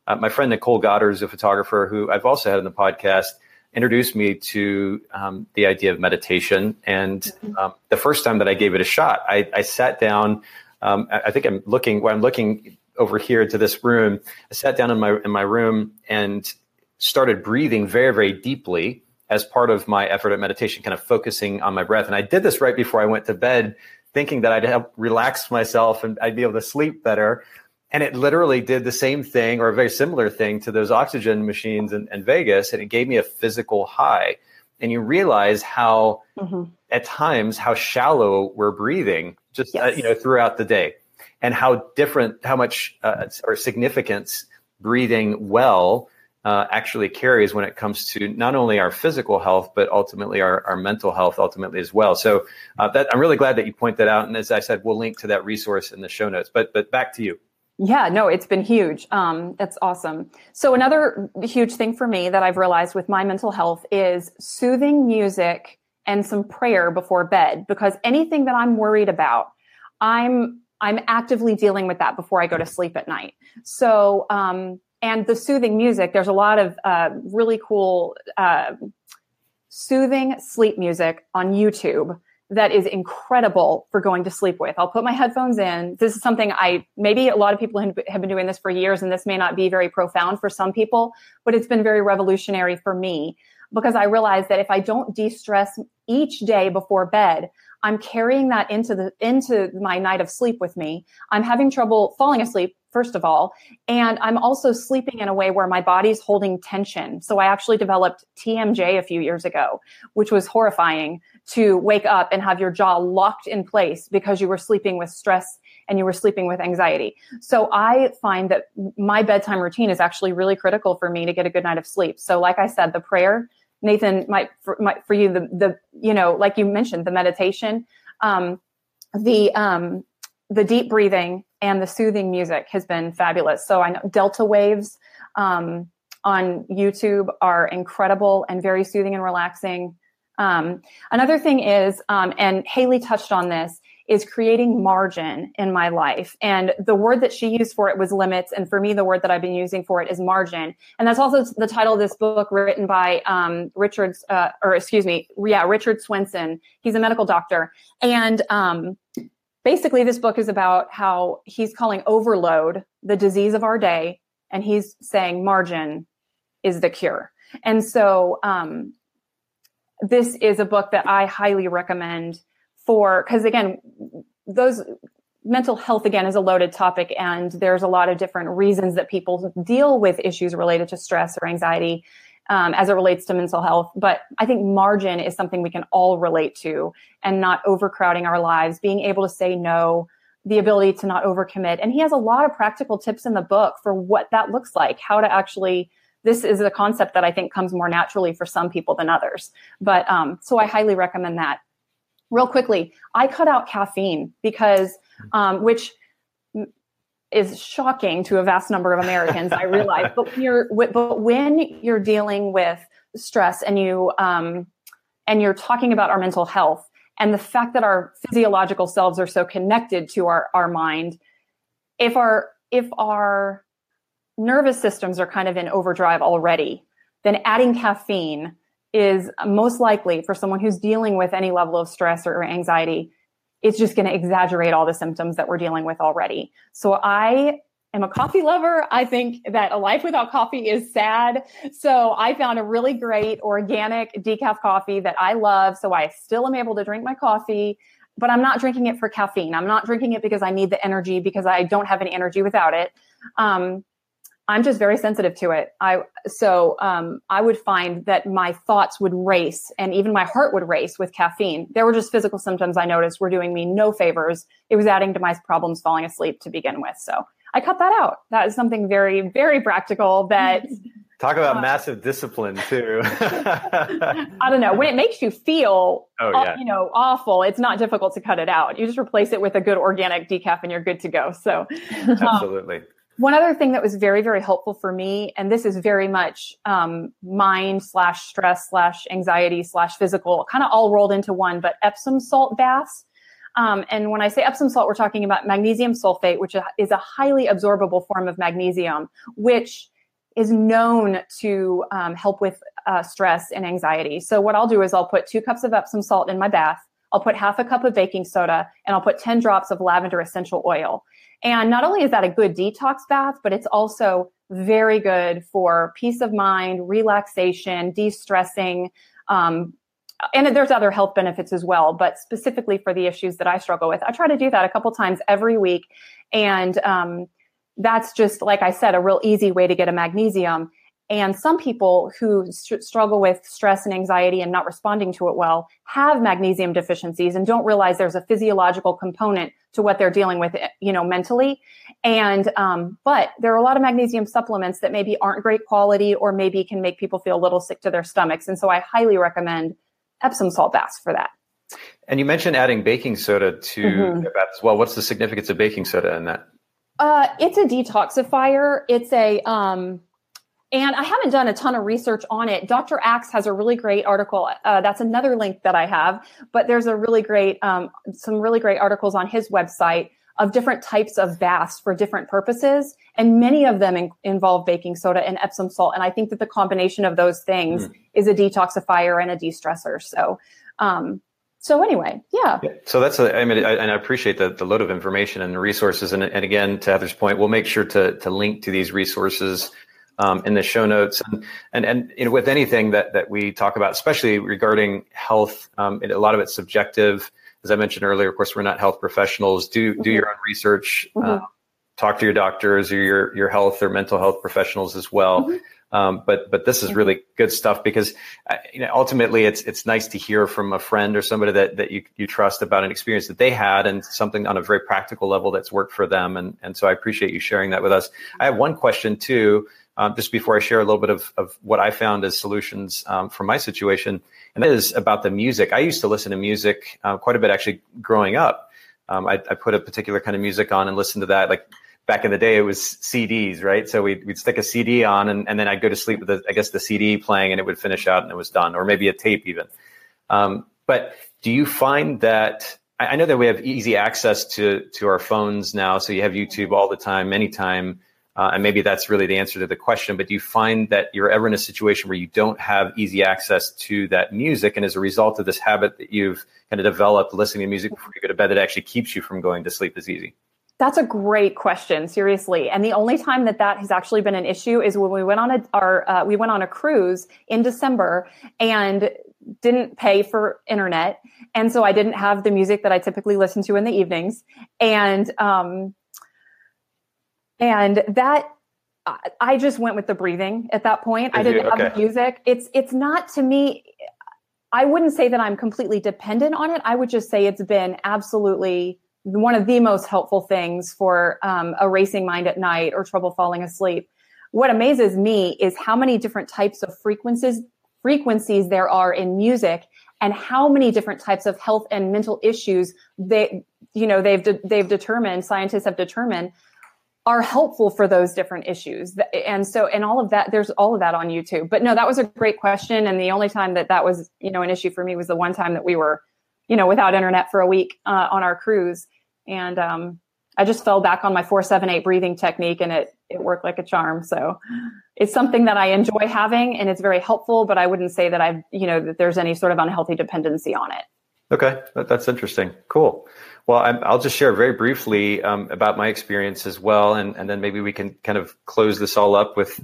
uh, my friend nicole goddard is a photographer who i've also had in the podcast introduced me to um, the idea of meditation. And mm-hmm. um, the first time that I gave it a shot, I, I sat down. Um, I think I'm looking I'm looking over here to this room. I sat down in my in my room and started breathing very very deeply as part of my effort at meditation, kind of focusing on my breath. And I did this right before I went to bed, thinking that I'd help relax myself and I'd be able to sleep better and it literally did the same thing or a very similar thing to those oxygen machines in, in Vegas, and it gave me a physical high. And you realize how, mm-hmm. at times, how shallow we're breathing, just yes. uh, you know, throughout the day, and how different, how much uh, or significance breathing well uh, actually carries when it comes to not only our physical health but ultimately our, our mental health ultimately as well so uh, that i'm really glad that you point that out and as i said we'll link to that resource in the show notes but but back to you yeah, no, it's been huge. Um, that's awesome. So another huge thing for me that I've realized with my mental health is soothing music and some prayer before bed because anything that I'm worried about, I'm I'm actively dealing with that before I go to sleep at night. So um, and the soothing music, there's a lot of uh, really cool uh, soothing sleep music on YouTube that is incredible for going to sleep with. I'll put my headphones in. This is something I, maybe a lot of people have been doing this for years, and this may not be very profound for some people, but it's been very revolutionary for me because I realized that if I don't de stress each day before bed, I'm carrying that into the into my night of sleep with me. I'm having trouble falling asleep first of all, and I'm also sleeping in a way where my body's holding tension. So I actually developed TMJ a few years ago, which was horrifying to wake up and have your jaw locked in place because you were sleeping with stress and you were sleeping with anxiety. So I find that my bedtime routine is actually really critical for me to get a good night of sleep. So like I said, the prayer, Nathan, might for, for you, the, the, you know, like you mentioned, the meditation, um, the, um, the deep breathing and the soothing music has been fabulous. So I know delta waves, um, on YouTube are incredible and very soothing and relaxing. Um, another thing is, um, and Haley touched on this, is creating margin in my life. And the word that she used for it was limits. And for me, the word that I've been using for it is margin. And that's also the title of this book written by um, Richard, uh, or excuse me, yeah, Richard Swenson. He's a medical doctor. And um, basically, this book is about how he's calling overload the disease of our day. And he's saying margin is the cure. And so, um, this is a book that I highly recommend for, because again, those mental health again is a loaded topic and there's a lot of different reasons that people deal with issues related to stress or anxiety um, as it relates to mental health. But i think margin is something we can all relate to and not overcrowding our lives being able to say no the ability to not overcommit. And he has a lot of practical tips in the book for what that looks like how to actually this is a concept that I think comes more naturally for some people than others. But um, so I highly recommend that. Real quickly, I cut out caffeine because, um, which is shocking to a vast number of Americans, I realize. But when you're, but when you're dealing with stress and you um, and you're talking about our mental health and the fact that our physiological selves are so connected to our our mind, if our if our nervous systems are kind of in overdrive already, then adding caffeine is most likely for someone who's dealing with any level of stress or anxiety, it's just going to exaggerate all the symptoms that we're dealing with already. So I am a coffee lover. I think that a life without coffee is sad. So I found a really great organic decaf coffee that I love. So I still am able to drink my coffee, but I'm not drinking it for caffeine. I'm not drinking it because I need the energy because I don't have any energy without it. Um, I'm just very sensitive to it. I so um, I would find that my thoughts would race and even my heart would race with caffeine. There were just physical symptoms I noticed were doing me no favors. It was adding to my problems falling asleep to begin with. So I cut that out. That is something very, very practical that Talk about uh, massive discipline too. I don't know. When it makes you feel, oh, yeah. you know, awful, it's not difficult to cut it out. You just replace it with a good organic decaf, and you're good to go. So, um, absolutely. Um, one other thing that was very, very helpful for me, and this is very much um, mind slash stress slash anxiety slash physical, kind of all rolled into one, but Epsom salt baths um, and when I say Epsom salt, we're talking about magnesium sulfate, which is a highly absorbable form of magnesium, which is known to um, help with uh, stress and anxiety. So what I'll do is I'll put two cups of Epsom salt in my bath. I'll put half a cup of baking soda and I'll put 10 drops of lavender essential oil. And not only is that a good detox bath, but it's also very good for peace of mind, relaxation, de-stressing, um, and there's other health benefits as well, but specifically for the issues that I struggle with, I try to do that a couple times every week. And um, that's just, like I said, a real easy way to get a magnesium. And some people who st- struggle with stress and anxiety and not responding to it well have magnesium deficiencies and don't realize there's a physiological component to what they're dealing with, you know, mentally. And, um, but there are a lot of magnesium supplements that maybe aren't great quality or maybe can make people feel a little sick to their stomachs. And so I highly recommend Epsom salt baths for that. And you mentioned adding baking soda to mm-hmm. as well. What's the significance of baking soda in that? Uh, it's a detoxifier. It's a, um, and I haven't done a ton of research on it. Dr. Axe has a really great article. Uh, that's another link that I have, but there's a really great, um, some really great articles on his website of different types of baths for different purposes. And many of them in- involve baking soda and Epsom salt. And I think that the combination of those things mm. is a detoxifier and a de-stressor. So, um, so anyway, yeah. yeah. So that's a, I mean, I, and I appreciate the, the load of information and the resources. And, and again, to Heather's point, we'll make sure to, to link to these resources um, in the show notes. And, and, and you know, with anything that, that we talk about, especially regarding health, um, a lot of it's subjective as I mentioned earlier, of course, we're not health professionals. Do do mm-hmm. your own research. Mm-hmm. Uh, talk to your doctors or your your health or mental health professionals as well. Mm-hmm. Um, but but this is really good stuff because uh, you know ultimately it's it's nice to hear from a friend or somebody that that you you trust about an experience that they had and something on a very practical level that's worked for them and and so I appreciate you sharing that with us. I have one question too um, just before I share a little bit of, of what I found as solutions um, for my situation, and that is about the music. I used to listen to music uh, quite a bit actually growing up. Um, I, I, put a particular kind of music on and listen to that. Like back in the day, it was CDs, right? So we'd, we'd stick a CD on and, and then I'd go to sleep with, the, I guess, the CD playing and it would finish out and it was done, or maybe a tape even. Um, but do you find that I know that we have easy access to to our phones now, so you have YouTube all the time, anytime. Uh, and maybe that's really the answer to the question. But do you find that you're ever in a situation where you don't have easy access to that music, and as a result of this habit that you've kind of developed, listening to music before you go to bed, that actually keeps you from going to sleep as easy? That's a great question, seriously. And the only time that that has actually been an issue is when we went on a our uh, we went on a cruise in December and didn't pay for internet, and so I didn't have the music that I typically listen to in the evenings, and um, and that I just went with the breathing at that point. I didn't okay. have the music. It's it's not to me. I wouldn't say that I'm completely dependent on it. I would just say it's been absolutely one of the most helpful things for um, a racing mind at night or trouble falling asleep. What amazes me is how many different types of frequencies frequencies there are in music and how many different types of health and mental issues they you know they've de- they've determined scientists have determined are helpful for those different issues. And so, and all of that, there's all of that on YouTube. But no, that was a great question. And the only time that that was, you know, an issue for me was the one time that we were, you know, without internet for a week uh, on our cruise. And um, I just fell back on my four, seven, eight breathing technique and it, it worked like a charm. So it's something that I enjoy having and it's very helpful, but I wouldn't say that I've, you know, that there's any sort of unhealthy dependency on it. Okay, that's interesting. Cool. Well, i will just share very briefly um, about my experience as well, and, and then maybe we can kind of close this all up with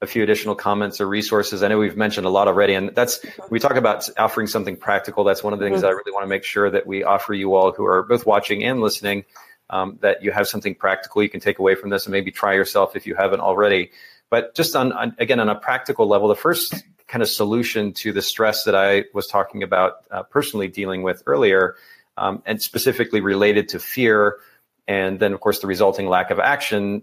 a few additional comments or resources. I know we've mentioned a lot already, and that's we talk about offering something practical. That's one of the things mm-hmm. I really want to make sure that we offer you all who are both watching and listening um, that you have something practical you can take away from this and maybe try yourself if you haven't already. But just on, on again on a practical level, the first kind of solution to the stress that I was talking about uh, personally dealing with earlier, um, and specifically related to fear, and then of course the resulting lack of action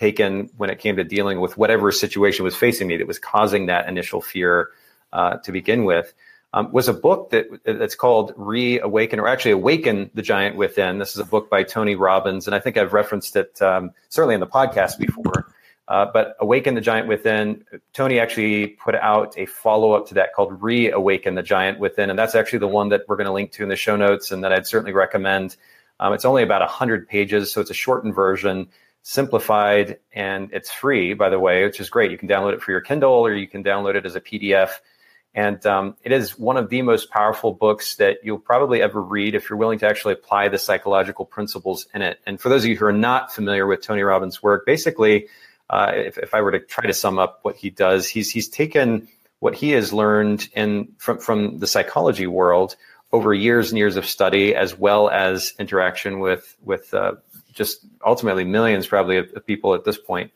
taken when it came to dealing with whatever situation was facing me that was causing that initial fear uh, to begin with um, was a book that that's called Reawaken, or actually Awaken the Giant Within. This is a book by Tony Robbins, and I think I've referenced it um, certainly in the podcast before. Uh, but Awaken the Giant Within, Tony actually put out a follow up to that called Reawaken the Giant Within, and that's actually the one that we're going to link to in the show notes, and that I'd certainly recommend. Um, it's only about 100 pages, so it's a shortened version, simplified, and it's free, by the way, which is great. You can download it for your Kindle or you can download it as a PDF. And um, it is one of the most powerful books that you'll probably ever read if you're willing to actually apply the psychological principles in it. And for those of you who are not familiar with Tony Robbins' work, basically, uh, if, if, I were to try to sum up what he does, he's he's taken what he has learned in from from the psychology world over years and years of study, as well as interaction with with uh, just ultimately millions, probably, of, of people at this point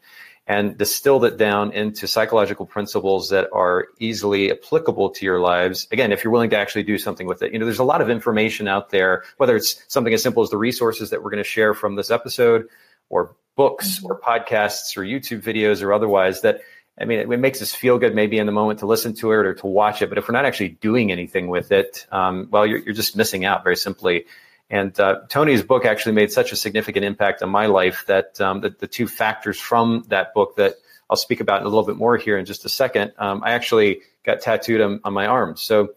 and distilled it down into psychological principles that are easily applicable to your lives. Again, if you're willing to actually do something with it, you know, there's a lot of information out there, whether it's something as simple as the resources that we're going to share from this episode or books mm-hmm. or podcasts or YouTube videos or otherwise that I mean, it, it, makes us feel good maybe in the moment to listen to it or to watch it, but if we're not actually doing anything with it, um, well, you're, you're just missing out very simply. And uh, Tony's book actually made such a significant impact on my life that um, the, the, two factors from that book that I'll speak about in a little bit more here in just a second, um, I actually got tattooed on, on my arm. So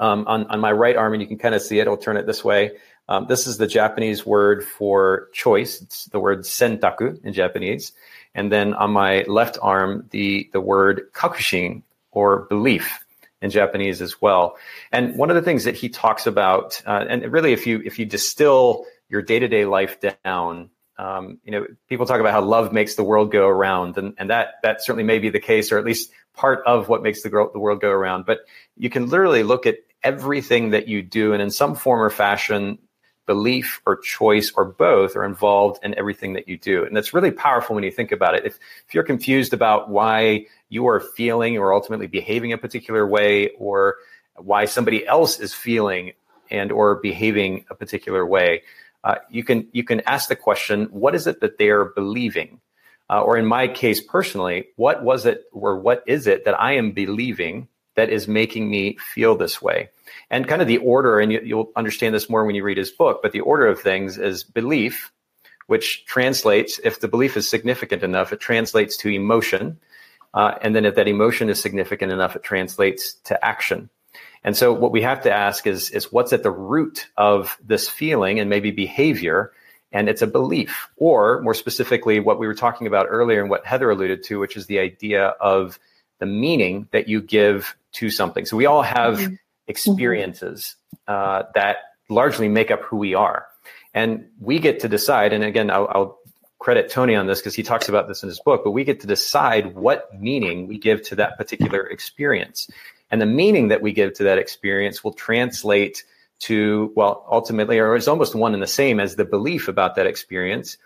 um, on, on my right arm, and you can kind of see it, I'll turn it this way. Um, this is the Japanese word for choice. It's the word sentaku in Japanese. And then on my left arm, the, the word kakushin or belief in Japanese as well. And one of the things that he talks about, uh, and really, if you if you distill your day to day life down, um, you know, people talk about how love makes the world go around, and and that that certainly may be the case, or at least part of what makes the, the world go around. But you can literally look at everything that you do, and in some form or fashion, belief or choice or both are involved in everything that you do. And that's really powerful when you think about it. If, if you're confused about why you are feeling or ultimately behaving a particular way or why somebody else is feeling and or behaving a particular way, uh, you can you can ask the question, what is it that they're believing? Uh, or in my case personally, what was it or what is it that I am believing that is making me feel this way? And kind of the order, and you, will understand this more when you read his book, but the order of things is belief, which translates, if the belief is significant enough, it translates to emotion. Uh, and then if that emotion is significant enough, it translates to action. And so what we have to ask is, is what's at the root of this feeling and maybe behavior? And it's a belief, or more specifically, what we were talking about earlier and what Heather alluded to, which is the idea of the meaning that you give to something. So we all have mm-hmm experiences uh, that largely make up who we are. And we get to decide, and again, I'll, I'll credit Tony on this because he talks about this in his book, but we get to decide what meaning we give to that particular experience. And the meaning that we give to that experience will translate to, well, ultimately, or it's almost one and the same as the belief about that experience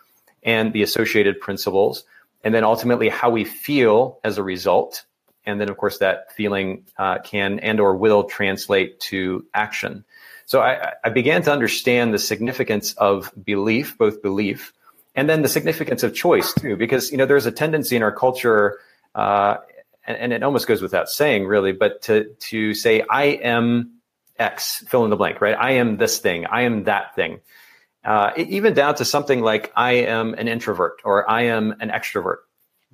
and the associated principles. And then ultimately how we feel as a result and then of course that feeling uh, can and or will translate to action. So I, I, began to understand the significance of belief both belief and then the significance of choice too because you know there's a tendency in our culture uh, and, and, it almost goes without saying really but to to say i am x fill in the blank right? I am this thing. I am that thing. Uh, even down to something like i am an introvert or i am an extrovert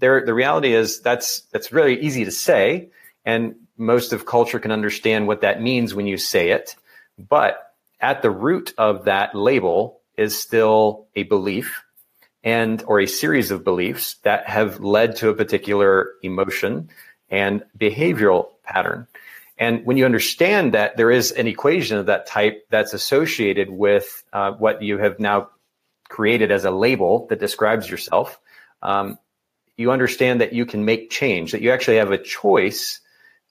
there, the reality is that's that's really easy to say, and most of culture can understand what that means when you say it. But at the root of that label is still a belief, and or a series of beliefs that have led to a particular emotion and behavioral pattern. And when you understand that there is an equation of that type that's associated with uh, what you have now created as a label that describes yourself, um, you understand that you can make change, that you actually have a choice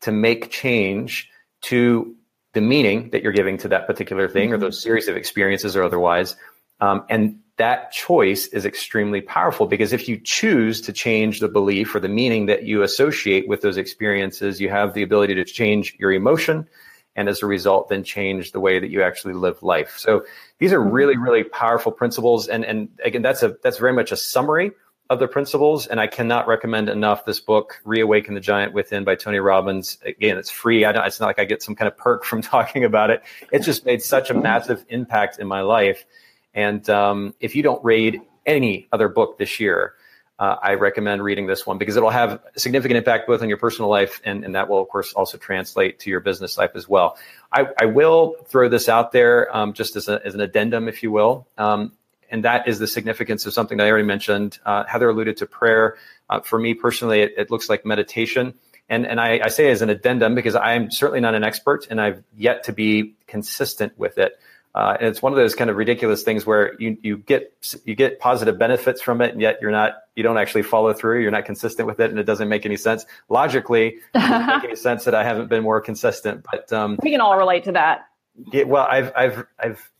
to make change to the meaning that you're giving to that particular thing mm-hmm. or those series of experiences or otherwise. Um, and that choice is extremely powerful because if you choose to change the belief or the meaning that you associate with those experiences, you have the ability to change your emotion and as a result then change the way that you actually live life. So these are really really powerful principles and and again that's a that's very much a summary of the principles and I cannot recommend enough this book Reawaken the Giant Within by Tony Robbins. Again, it's free. I don't, it's not like I get some kind of perk from talking about it. It's just made such a massive impact in my life and um, if you don't read any other book this year, uh, I recommend reading this one because it'll have a significant impact both on your personal life and, and that will, of course, also translate to your business life as well. I, I will throw this out there um, just as, a, as, an addendum, if you will. Um, and that is the significance of something that I already mentioned. Uh, Heather alluded to prayer. Uh, for me personally, it, it, looks like meditation. And, and I, I say as an addendum because I'm certainly not an expert and I've yet to be consistent with it. Uh, and it's one of those kind of ridiculous things where you, you get you get positive benefits from it, and yet you're not you don't actually follow through. You're not consistent with it, and it doesn't make any sense logically. it doesn't make any sense that I haven't been more consistent. But um, we can all relate to that. Yeah, well, I've I've I've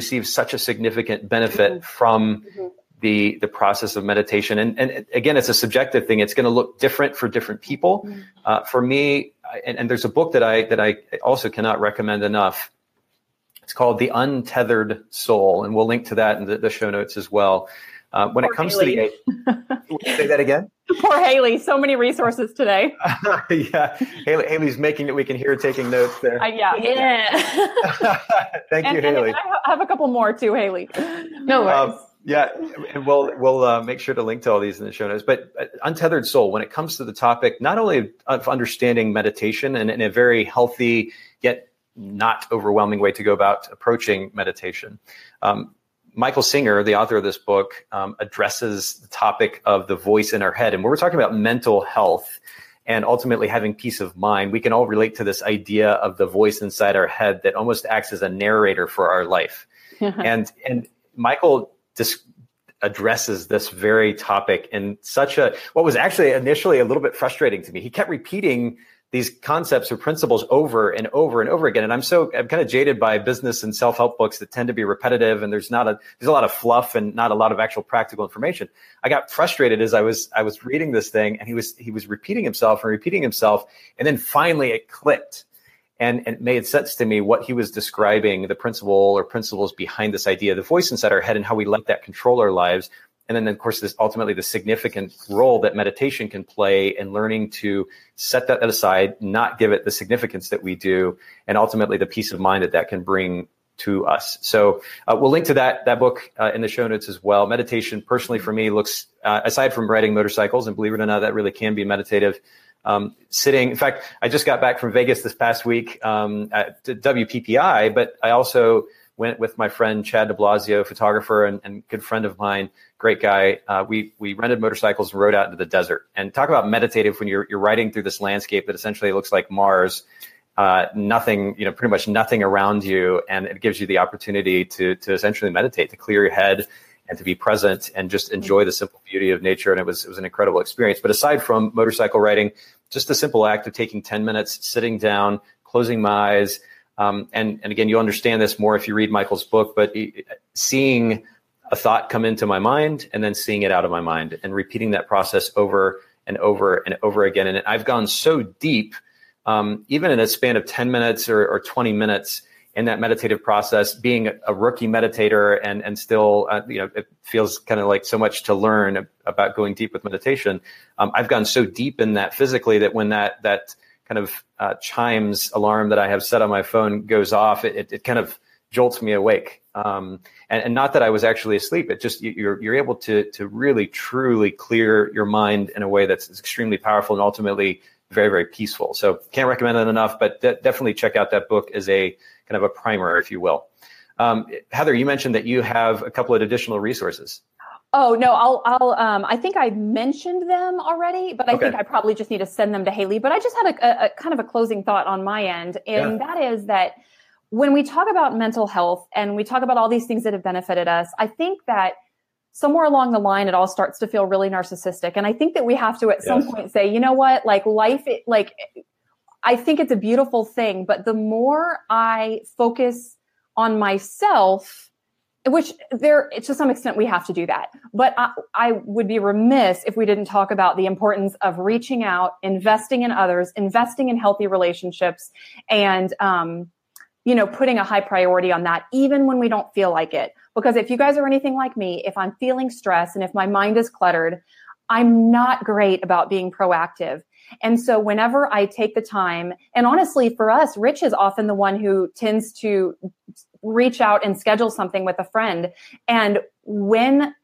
received such a significant benefit mm-hmm. from mm-hmm. the the process of meditation, and and again, it's a subjective thing. It's going to look different for different people. Mm-hmm. Uh, for me, and, and there's a book that I that I also cannot recommend enough it's called The Untethered Soul, and we'll link to that in the, the show notes as well. Uh, when Poor it comes Haley. to the say that again. Poor Haley, so many resources today. yeah, Haley, Haley's making it. We can hear her taking notes there. Uh, yeah, yeah. Thank and, you, Haley. And I have a couple more too, Haley. No um, worries. Um, yeah, and we'll we'll uh, make sure to link to all these in the show notes. But uh, untethered soul, when it comes to the topic, not only of understanding meditation and in a very healthy yet not overwhelming way to go about approaching meditation. Um, Michael Singer, the author of this book, um, addresses the topic of the voice in our head. And when we're talking about mental health and ultimately having peace of mind, we can all relate to this idea of the voice inside our head that almost acts as a narrator for our life. and and Michael dis- addresses this very topic in such a what was actually initially a little bit frustrating to me. He kept repeating these concepts or principles over and over and over again. And I'm so I'm kind of jaded by business and self help books that tend to be repetitive and there's not a there's a lot of fluff and not a lot of actual practical information. I got frustrated as I was I was reading this thing and he was he was repeating himself and repeating himself and then finally it clicked. And, and it made sense to me what he was describing the principle or principles behind this idea, the voice inside our head and how we let that control our lives and then of course this ultimately the significant role that meditation can play in learning to set that aside not give it the significance that we do and ultimately the peace of mind that that can bring to us. So uh, we'll link to that that book uh, in the show notes as well. Meditation personally for me looks uh, aside from riding motorcycles and believe it or not that really can be meditative. Um, sitting in fact i just got back from vegas this past week um, at wppi but i also went with my friend Chad DiBlasio, photographer and, and good friend of mine, great guy. Uh, we we rented motorcycles and rode out into the desert. And talk about meditative when you're you're riding through this landscape that essentially looks like Mars. Uh, nothing, you know, pretty much nothing around you, and it gives you the opportunity to to essentially meditate, to clear your head, and to be present and just enjoy the simple beauty of nature. And it was it was an incredible experience. But aside from motorcycle riding, just the simple act of taking ten minutes, sitting down, closing my eyes um, and, and again, you'll understand this more if you read Michael's book, but seeing a thought come into my mind and then seeing it out of my mind and repeating that process over and over and over again. And I've gone so deep, um, even in a span of 10 minutes or, or 20 minutes in that meditative process, being a rookie meditator and, and still, uh, you know, it feels kind of like so much to learn about going deep with meditation. Um, I've gone so deep in that physically that when that, that, kind of uh, chimes alarm that I have set on my phone goes off, it, it, it kind of jolts me awake. Um, and, and, not that I was actually asleep. It just you're you're able to to really truly clear your mind in a way that's extremely powerful and ultimately very very peaceful. So can't recommend it enough. But de- definitely check out that book as a kind of a primer, if you will. Um, Heather, you mentioned that you have a couple of additional resources. Oh no, I'll I'll um I think I mentioned them already, but I okay. think I probably just need to send them to Haley. But I just had a, a, a kind of a closing thought on my end, and yeah. that is that when we talk about mental health and we talk about all these things that have benefited us, I think that somewhere along the line it all starts to feel really narcissistic, and I think that we have to at yes. some point say, you know what, like life, it, like I think it's a beautiful thing, but the more I focus on myself which there to some extent we have to do that. But I, I, would be remiss if we didn't talk about the importance of reaching out investing in others investing in healthy relationships and um, you know putting a high priority on that even when we don't feel like it. Because if you guys are anything like me if i'm feeling stress and if my mind is cluttered i'm not great about being proactive. And so whenever I take the time, and honestly, for us, Rich is often the one who tends to reach out and schedule something with a friend. And when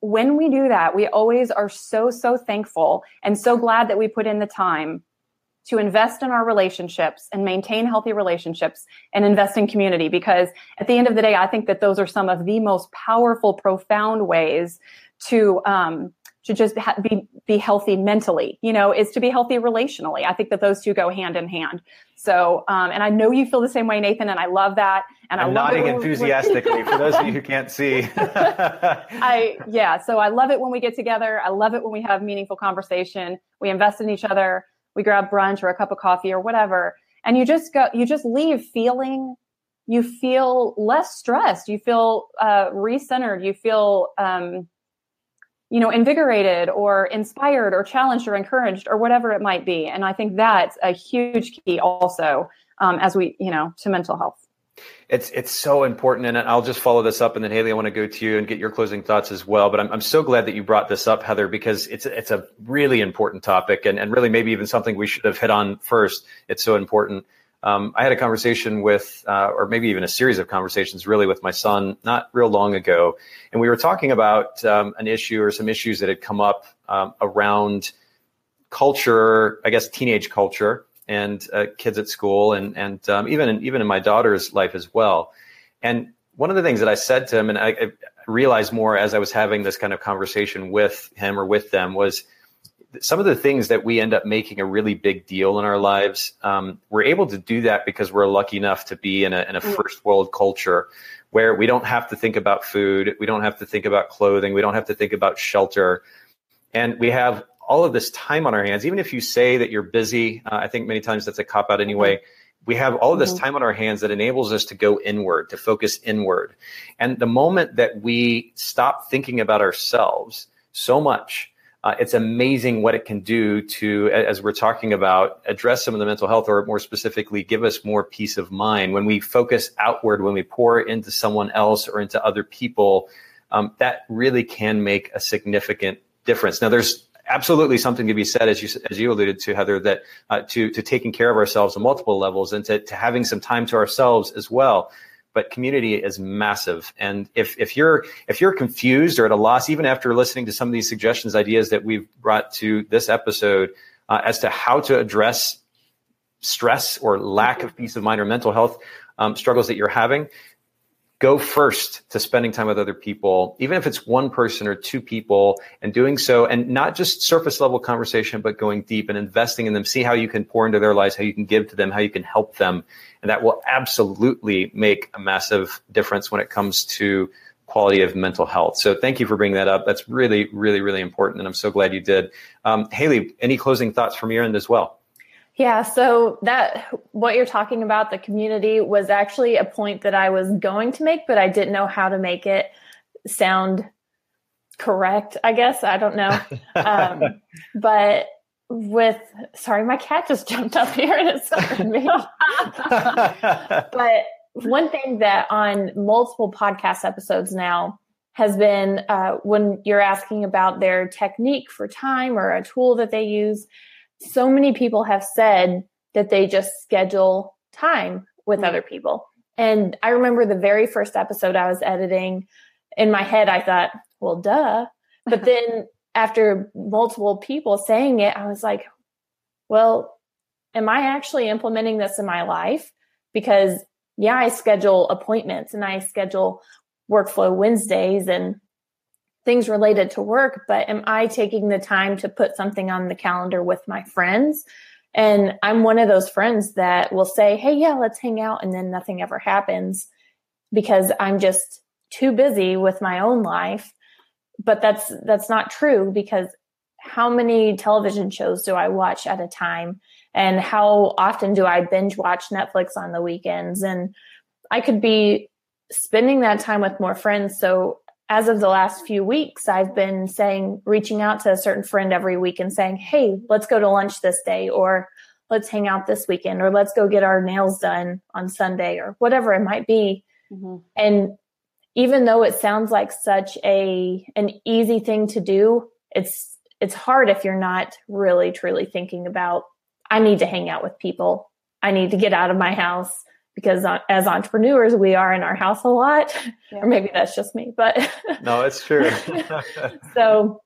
when we do that, we always are so, so thankful and so glad that we put in the time to invest in our relationships and maintain healthy relationships and invest in community. Because at the end of the day, I think that those are some of the most powerful, profound ways to um, to just ha- be be healthy mentally you know is to be healthy relationally. I think that those two go hand in hand. So um, and i know you feel the same way nathan and i love that and i'm nodding enthusiastically for those of you who can't see. I yeah so i love it when we get together. I love it when we have meaningful conversation. We invest in each other. We grab brunch or a cup of coffee or whatever. And you just go you just leave feeling you feel less stressed. You feel uh, recentered. You feel um, you know, invigorated or inspired or challenged or encouraged or whatever it might be. And I think that's a huge key also um, as we, you know, to mental health. It's it's so important, and I'll just follow this up, and then Haley, I want to go to you and get your closing thoughts as well. But I'm I'm so glad that you brought this up, Heather, because it's it's a really important topic, and and really maybe even something we should have hit on first. It's so important. Um, I had a conversation with, uh, or maybe even a series of conversations, really, with my son not real long ago, and we were talking about um, an issue or some issues that had come up um, around culture, I guess teenage culture, and uh, kids at school, and and um, even in, even in my daughter's life as well. And one of the things that I said to him, and I, I realized more as I was having this kind of conversation with him or with them, was some of the things that we end up making a really big deal in our lives, um, we're able to do that because we're lucky enough to be in a, in a mm. first world culture where we don't have to think about food, we don't have to think about clothing, we don't have to think about shelter, and we have all of this time on our hands. Even if you say that you're busy, uh, I think many times that's a cop out anyway. Mm-hmm. We have all of this mm-hmm. time on our hands that enables us to go inward, to focus inward. And the moment that we stop thinking about ourselves so much, uh, it's amazing what it can do to, as we're talking about, address some of the mental health, or more specifically, give us more peace of mind. When we focus outward, when we pour into someone else or into other people, um, that really can make a significant difference. Now, there's absolutely something to be said, as you as you alluded to, Heather, that uh, to to taking care of ourselves on multiple levels and to, to having some time to ourselves as well but community is massive. And if, if you're if you're confused or at a loss, even after listening to some of these suggestions, ideas that we've brought to this episode uh, as to how to address stress or lack of peace of mind or mental health um, struggles that you're having, go first to spending time with other people, even if it's one person or two people, and doing so, and not just surface level conversation, but going deep and investing in them. See how you can pour into their lives, how you can give to them, how you can help them. And that will absolutely make a massive difference when it comes to quality of mental health. So thank you for bringing that up. That's really, really, really important. And I'm so glad you did. Um, Haley, any closing thoughts from your end as well? Yeah, so that what you're talking about, the community, was actually a point that I was going to make, but I didn't know how to make it sound correct. I guess I don't know, um, but with sorry, my cat just jumped up here and it scared me. but one thing that on multiple podcast episodes now has been uh, when you're asking about their technique for time or a tool that they use so many people have said that they just schedule time with mm-hmm. other people. And I remember the very first episode I was editing in my head, I thought, well, duh. But then after multiple people saying it, I was like, well, am I actually implementing this in my life? Because yeah, I schedule appointments and I schedule workflow Wednesdays and things related to work, but am I taking the time to put something on the calendar with my friends? And I'm one of those friends that will say, Hey, yeah, let's hang out. And then nothing ever happens because I'm just too busy with my own life. But that's, that's not true because how many television shows do I watch at a time? And how often do I binge watch Netflix on the weekends? And I could be spending that time with more friends. So as of the last few weeks, I've been saying, reaching out to a certain friend every week and saying, Hey, let's go to lunch this day, or let's hang out this weekend, or let's go get our nails done on Sunday, or whatever it might be. Mm-hmm. And even though it sounds like such a an easy thing to do, it's it's hard if you're not really truly thinking about I need to hang out with people. I need to get out of my house because as entrepreneurs, we are in our house a lot, yeah. or maybe that's just me, but no, it's true. so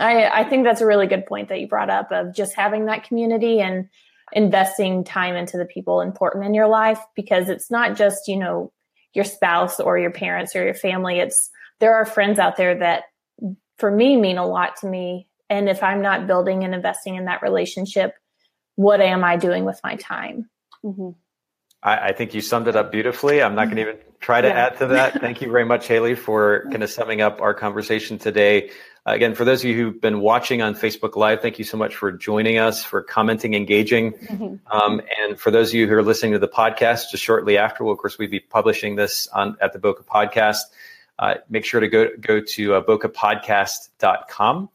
I, I think that's a really good point that you brought up of just having that community and investing time into the people important in your life because it's not just, you know, your spouse or your parents or your family. It's there are friends out there that for me mean a lot to me. And if I'm not building and investing in that relationship, what am I doing with my time? Mm-hmm. I, I, think you summed it up beautifully. I'm not going to even try to yeah. add to that. Thank you very much, Haley, for kind of summing up our conversation today. Uh, again, for those of you who've been watching on Facebook Live, thank you so much for joining us, for commenting, engaging. Mm-hmm. Um, and for those of you who are listening to the podcast just shortly after, well, of course, we'd be publishing this on at the Bokeh Podcast. Uh, make sure to go, go to uh, bokehpodcast.com.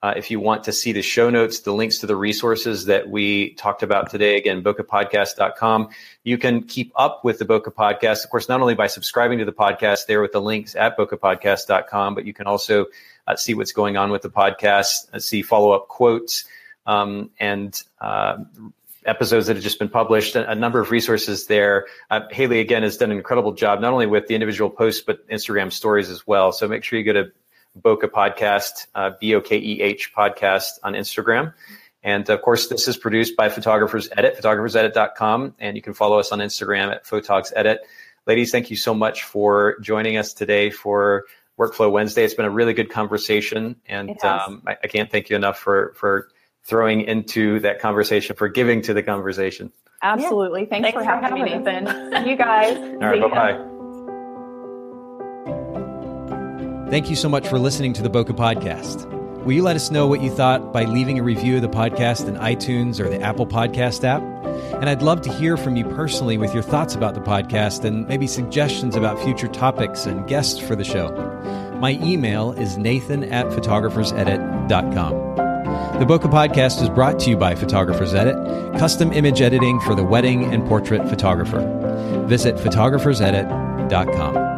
Uh, if you want to see the show notes, the links to the resources that we talked about today, again, bokehpodcast.com. You can keep up with the Bokeh Podcast, of course, not only by subscribing to the podcast there with the links at bokehpodcast.com, but you can also uh, see what's going on with the podcast, uh, see follow up quotes, um, and uh, episodes that have just been published, a, a number of resources there. Uh, Haley, again, has done an incredible job, not only with the individual posts, but Instagram stories as well. So make sure you go to Bokeh Podcast, uh, B O K E H Podcast on Instagram. And of course, this is produced by Photographers Edit, photographersedit.com. And you can follow us on Instagram at Photogs Edit. Ladies, thank you so much for joining us today for Workflow Wednesday. It's been a really good conversation. And um, I, I, can't thank you enough for, for throwing into that conversation, for giving to the conversation. Absolutely. Yeah. Thanks, Thanks, for, for having, having me, Nathan. you guys. All right. Bye bye. Thank you so much for listening to the Bokeh Podcast. Will you let us know what you thought by leaving a review of the podcast in iTunes or the Apple Podcast app? And I'd love to hear from you personally with your thoughts about the podcast and maybe suggestions about future topics and guests for the show. My email is nathan at photographersedit.com. The Bokeh Podcast is brought to you by Photographers Edit, custom image editing for the wedding and portrait photographer. Visit photographersedit.com.